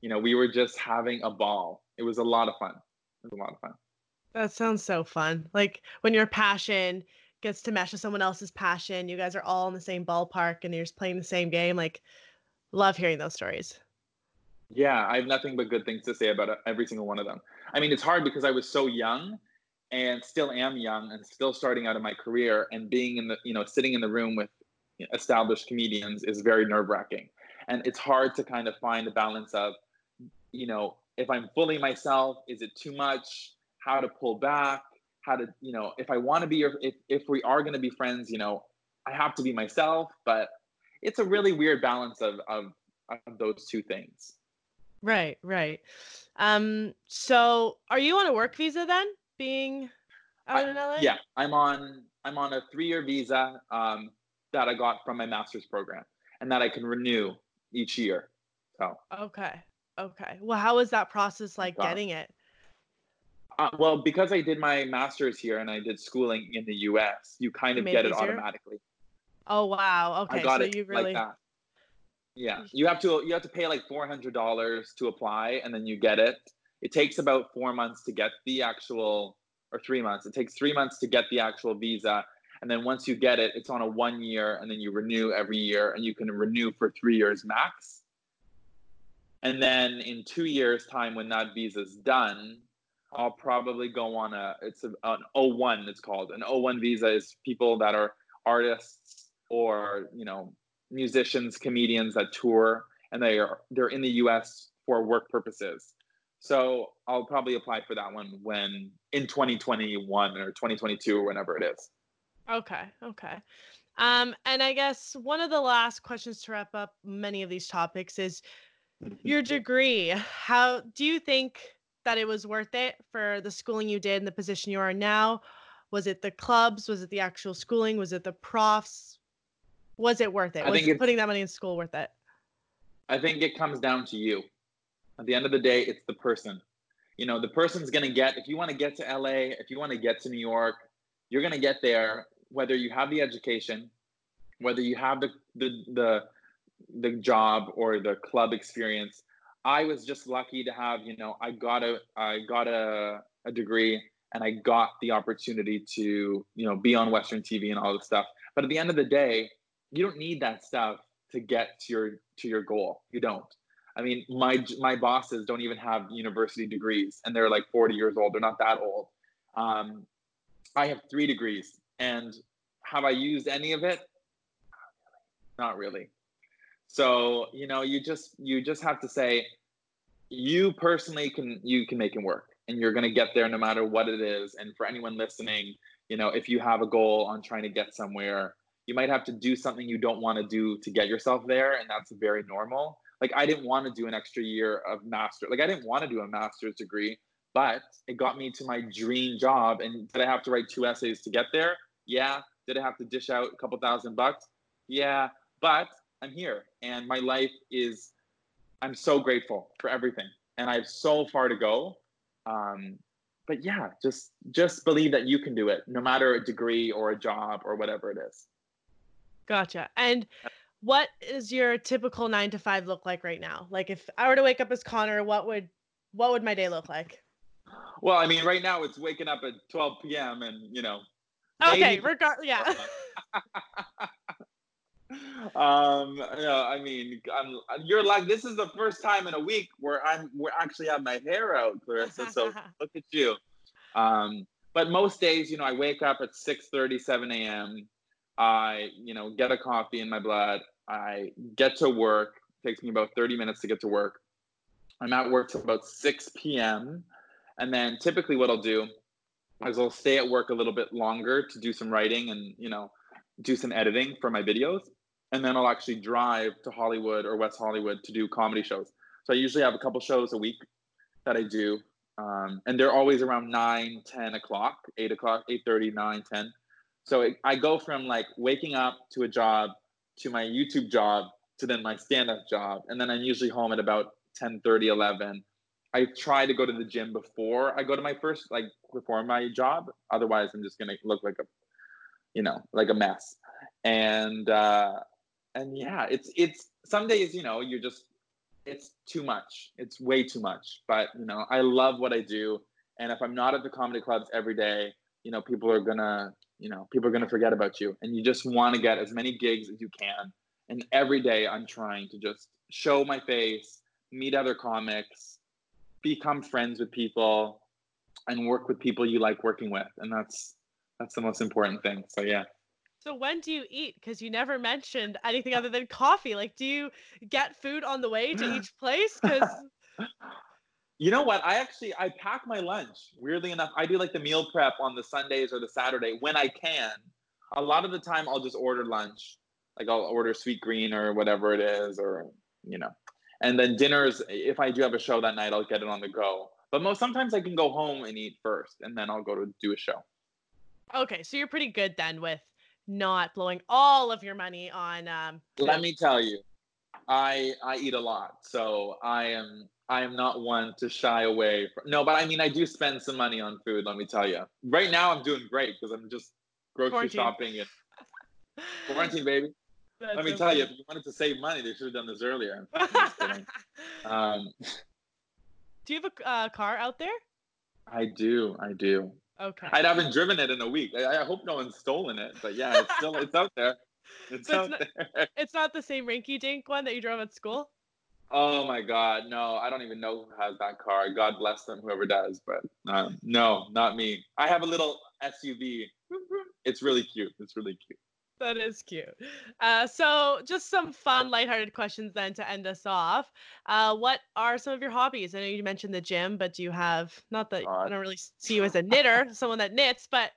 you know, we were just having a ball. It was a lot of fun. It was a lot of fun. That sounds so fun. Like when your passion gets to mesh with someone else's passion, you guys are all in the same ballpark and you're just playing the same game. Like love hearing those stories. Yeah, I have nothing but good things to say about uh, every single one of them. I mean, it's hard because I was so young and still am young and still starting out in my career and being in the you know sitting in the room with established comedians is very nerve wracking and it's hard to kind of find the balance of you know if i'm fully myself is it too much? How to pull back? How to you know if i want to be your if, if we are going to be friends you know i have to be myself but it's a really weird balance of of, of those two things. Right right. Um so are you on a work visa then being out I, in LA? Yeah, I'm on I'm on a three year visa um, that I got from my master's program, and that I can renew each year. So okay, okay. Well, how was that process like getting it? Uh, well, because I did my master's here and I did schooling in the U.S., you kind of get it easier? automatically. Oh wow! Okay, I got so it you really. Like that. Yeah, you have to you have to pay like four hundred dollars to apply, and then you get it. It takes about four months to get the actual, or three months. It takes three months to get the actual visa. And then once you get it, it's on a one year and then you renew every year and you can renew for three years max. And then in two years' time, when that visa is done, I'll probably go on a, it's a, an O1, it's called. An O1 visa is people that are artists or, you know, musicians, comedians that tour and they are, they're in the US for work purposes. So I'll probably apply for that one when in 2021 or 2022 or whenever it is. Okay. Okay. Um, and I guess one of the last questions to wrap up many of these topics is *laughs* your degree. How do you think that it was worth it for the schooling you did and the position you are now? Was it the clubs? Was it the actual schooling? Was it the profs? Was it worth it? I was putting that money in school worth it? I think it comes down to you. At the end of the day, it's the person. You know, the person's going to get, if you want to get to LA, if you want to get to New York, you're going to get there whether you have the education, whether you have the, the, the, the job or the club experience. I was just lucky to have, you know, I got a, I got a, a degree and I got the opportunity to, you know, be on Western TV and all this stuff. But at the end of the day, you don't need that stuff to get to your to your goal. You don't. I mean, my my bosses don't even have university degrees, and they're like 40 years old. They're not that old. Um, I have three degrees, and have I used any of it? Not really. So, you know, you just you just have to say you personally can you can make it work and you're to get there no matter what it is. And for anyone listening, you know, if you have a goal on trying to get somewhere, you might have to do something you don't want to do to get yourself there and that's very normal. Like I didn't want to do an extra year of master. Like I didn't want to do a master's degree, but it got me to my dream job and did I have to write two essays to get there? Yeah. Did I have to dish out a couple thousand bucks? Yeah. But I'm here and my life is I'm so grateful for everything and I have so far to go. Um, but yeah, just just believe that you can do it, no matter a degree or a job or whatever it is. Gotcha. And what is your typical nine to five look like right now? Like if I were to wake up as Connor, what would what would my day look like? Well, I mean, right now it's waking up at 12 p.m. and you know. Okay, regard yeah. *laughs* *laughs* um yeah i mean i'm you're like this is the first time in a week where i'm we're actually have my hair out clarissa so *laughs* look at you um but most days you know i wake up at 6 30 7 a.m i you know get a coffee in my blood i get to work takes me about 30 minutes to get to work i'm at work till about 6 p.m and then typically what i'll do is i'll stay at work a little bit longer to do some writing and you know do some editing for my videos and then I'll actually drive to Hollywood or West Hollywood to do comedy shows. So I usually have a couple shows a week that I do, um, and they're always around 9, 10 o'clock, 8 o'clock, 8.30, 9, 10. So it, I go from like waking up to a job to my YouTube job to then my stand-up job, and then I'm usually home at about 10, 30, 11. I try to go to the gym before I go to my first, like before my job. Otherwise, I'm just gonna look like a, you know, like a mess. And uh, and yeah, it's it's some days you know you're just it's too much. It's way too much. But you know, I love what I do, and if I'm not at the comedy clubs every day, you know, people are gonna you know people are gonna forget about you, and you just want to get as many gigs as you can. And every day I'm trying to just show my face, meet other comics, become friends with people, and work with people you like working with, and that's that's the most important thing. So yeah. So when do you eat? Because you never mentioned anything other than coffee. Like, do you get food on the way to *sighs* each place? Because *laughs* you know what? I actually I pack my lunch. Weirdly enough, I do like the meal prep on the Sundays or the Saturday when I can. A lot of the time, I'll just order lunch. Like I'll order Sweetgreen or whatever it is, or you know. And then dinners, if I do have a show that night, I'll get it on the go. But most sometimes I can go home and eat first, and then I'll go to do a show. Okay, so you're pretty good then with not blowing all of your money on um let me tell you i i eat a lot so i am i am not one to shy away from no but i mean i do spend some money on food let me tell you right now i'm doing great because i'm just grocery quarantine. shopping and *laughs* quarantine baby That's let me so tell funny. you if you wanted to save money they should have done this earlier *laughs* um, do you have a uh, car out there i do i do Okay. I haven't driven it in a week. I, I, hope no one's stolen it, but yeah, it's still it's out there. *laughs* It's out it's not, there. It's not the same rinky dink one that you drove at school. Oh my God, no! I don't even know who has that car. God bless them, whoever does. But um, no, not me. I have a little SUV. It's really cute. It's really cute. That is cute. Uh, so, just some fun, lighthearted questions then to end us off. Uh, what are some of your hobbies? I know you mentioned the gym, but do you have not that I don't really see you as a knitter, *laughs* someone that knits, but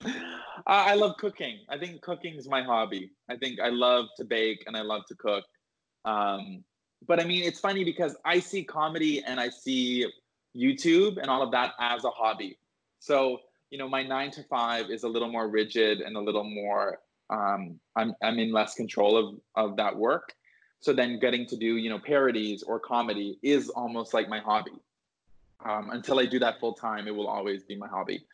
*laughs* I love cooking. I think cooking is my hobby. I think I love to bake and I love to cook. Um, but I mean, it's funny because I see comedy and I see YouTube and all of that as a hobby. So you know, my nine to five is a little more rigid and a little more um, I'm I'm in less control of of that work. So then getting to do you know parodies or comedy is almost like my hobby. Um, until I do that full time, it will always be my hobby.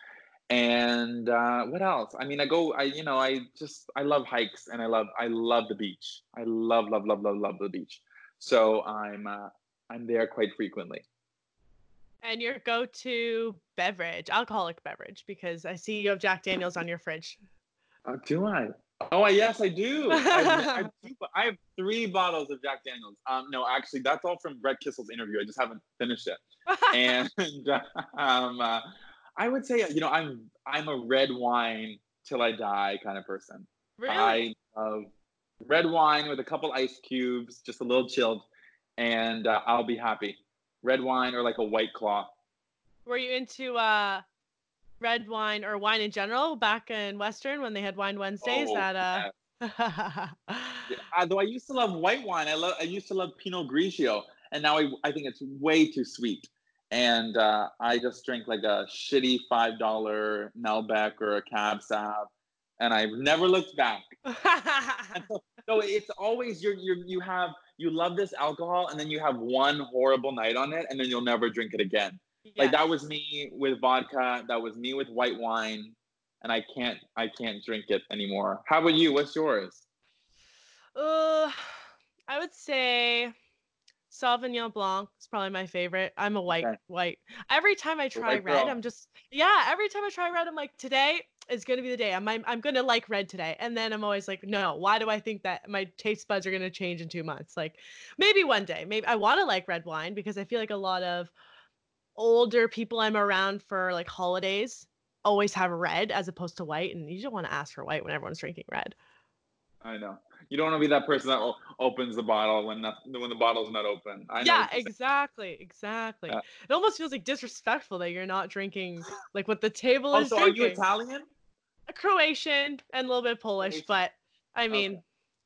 And uh, what else? I mean, I go. I you know I just I love hikes and I love I love the beach. I love love love love love the beach. So I'm uh, I'm there quite frequently. And your go-to beverage, alcoholic beverage, because I see you have Jack Daniels on your fridge. Uh, do I? Oh, yes, I do. *laughs* I, I, do. I, have three bottles of Jack Daniels. Um, no, actually, that's all from Brett Kissel's interview. I just haven't finished it. *laughs* and *laughs* um, uh, I would say, you know, I'm I'm a red wine till I die kind of person. Really? I love, red wine with a couple ice cubes, just a little chilled, and uh, I'll be happy. Red wine or like a white claw. Were you into uh, red wine or wine in general back in Western when they had Wine Wednesdays? Oh, that uh, *laughs* yeah. Yeah, Though I used to love white wine. I love. I used to love Pinot Grigio, and now I, I think it's way too sweet. And uh, I just drink like a shitty five dollar Malbec or a Cab Sav, and I've never looked back. *laughs* so, so it's always you you you have you love this alcohol, and then you have one horrible night on it, and then you'll never drink it again. Yes. Like that was me with vodka. That was me with white wine, and I can't I can't drink it anymore. How about you? What's yours? Uh, I would say Sauvignon Blanc is probably my favorite. I'm a white okay. white. Every time I try red, I'm just yeah. Every time I try red, I'm like today is gonna be the day. I'm I'm, I'm gonna like red today, and then I'm always like, no. Why do I think that my taste buds are gonna change in two months? Like maybe one day. Maybe I want to like red wine because I feel like a lot of older people I'm around for like holidays always have red as opposed to white, and you don't want to ask for white when everyone's drinking red. I know. You don't want to be that person that opens the bottle when the, when the bottle's not open. I yeah, exactly, exactly. Yeah. It almost feels like disrespectful that you're not drinking like what the table is. Also, drinking. are you Italian? A Croatian and a little bit Polish, Croatian. but I mean, okay.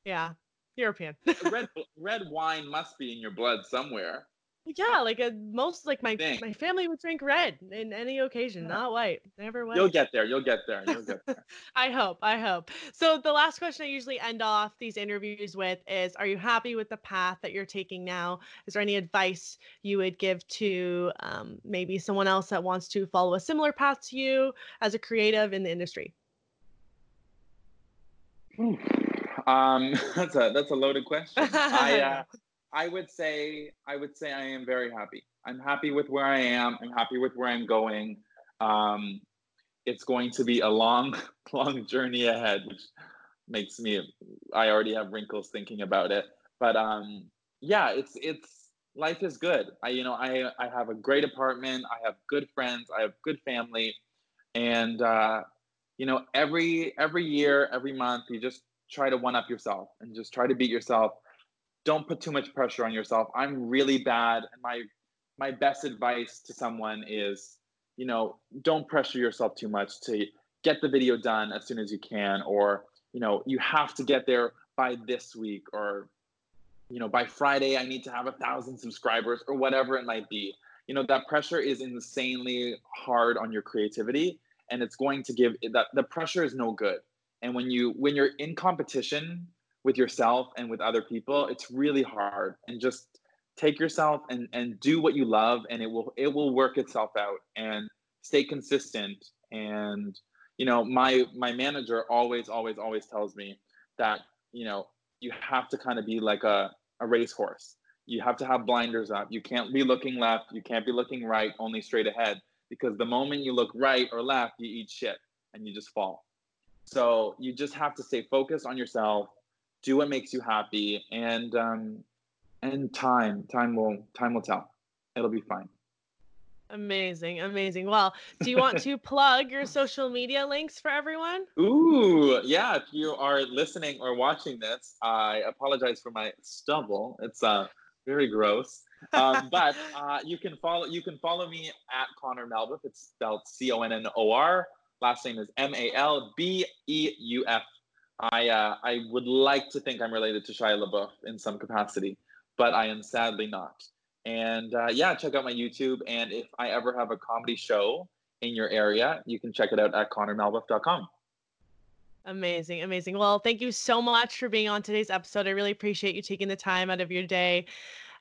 yeah, European. red *laughs* red wine must be in your blood somewhere yeah, like a, most like my my family would drink red in any occasion, yeah. not white. Never white. You'll get there. You'll get there. You'll get there. *laughs* I hope. I hope. So the last question I usually end off these interviews with is: Are you happy with the path that you're taking now? Is there any advice you would give to um, maybe someone else that wants to follow a similar path to you as a creative in the industry? Um, *laughs* that's a that's a loaded question. I uh, *laughs* I would say I would say I am very happy. I'm happy with where I am. I'm happy with where I'm going. Um, it's going to be a long, *laughs* long journey ahead, which makes me I already have wrinkles thinking about it. But um, yeah, it's it's life is good. I you know I I have a great apartment. I have good friends. I have good family, and uh, you know every every year, every month, you just try to one up yourself and just try to beat yourself don't put too much pressure on yourself. I'm really bad. And my my best advice to someone is, you know, don't pressure yourself too much to get the video done as soon as you can, or you know, you have to get there by this week, or you know, by Friday I need to have a thousand subscribers, or whatever it might be. You know, that pressure is insanely hard on your creativity, and it's going to give that the pressure is no good. And when you when you're in competition with yourself and with other people it's really hard. And just take yourself and and do what you love and it will it will work itself out and stay consistent. And you know my my manager always always always tells me that you know you have to kind of be like a, a racehorse. You have to have blinders up. You can't be looking left. You can't be looking right only straight ahead because the moment you look right or left you eat shit and you just fall. So you just have to stay focused on yourself do what makes you happy and um and time time will time will tell. It'll be fine. Amazing amazing. Well do you want to *laughs* plug your social media links for everyone? Ooh yeah if you are listening or watching this i apologize for my stubble. It's uh very gross. Um, *laughs* but uh, you can follow you can follow me at connor malbeuf it's spelled c-o-n-n-o-r last name is m-a-l-b-e-u-f I uh, I would like to think I'm related to Shia LaBeouf in some capacity, but I am sadly not. And uh, yeah, check out my YouTube. And if I ever have a comedy show in your area, you can check it out at connormalbeuf.com. Amazing, amazing. Well, thank you so much for being on today's episode. I really appreciate you taking the time out of your day.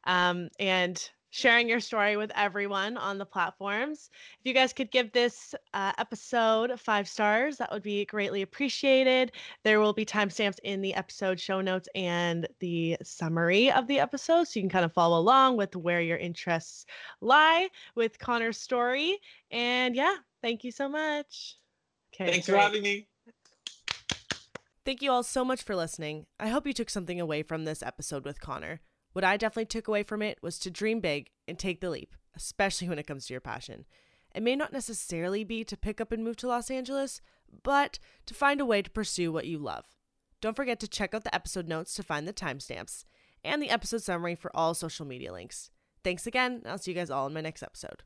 Um, and sharing your story with everyone on the platforms. If you guys could give this uh, episode five stars, that would be greatly appreciated. There will be timestamps in the episode show notes and the summary of the episode, so you can kind of follow along with where your interests lie with Connor's story. And yeah, thank you so much. Okay, Thanks great. for having me. Thank you all so much for listening. I hope you took something away from this episode with Connor. What I definitely took away from it was to dream big and take the leap, especially when it comes to your passion. It may not necessarily be to pick up and move to Los Angeles, but to find a way to pursue what you love. Don't forget to check out the episode notes to find the timestamps and the episode summary for all social media links. Thanks again. And I'll see you guys all in my next episode.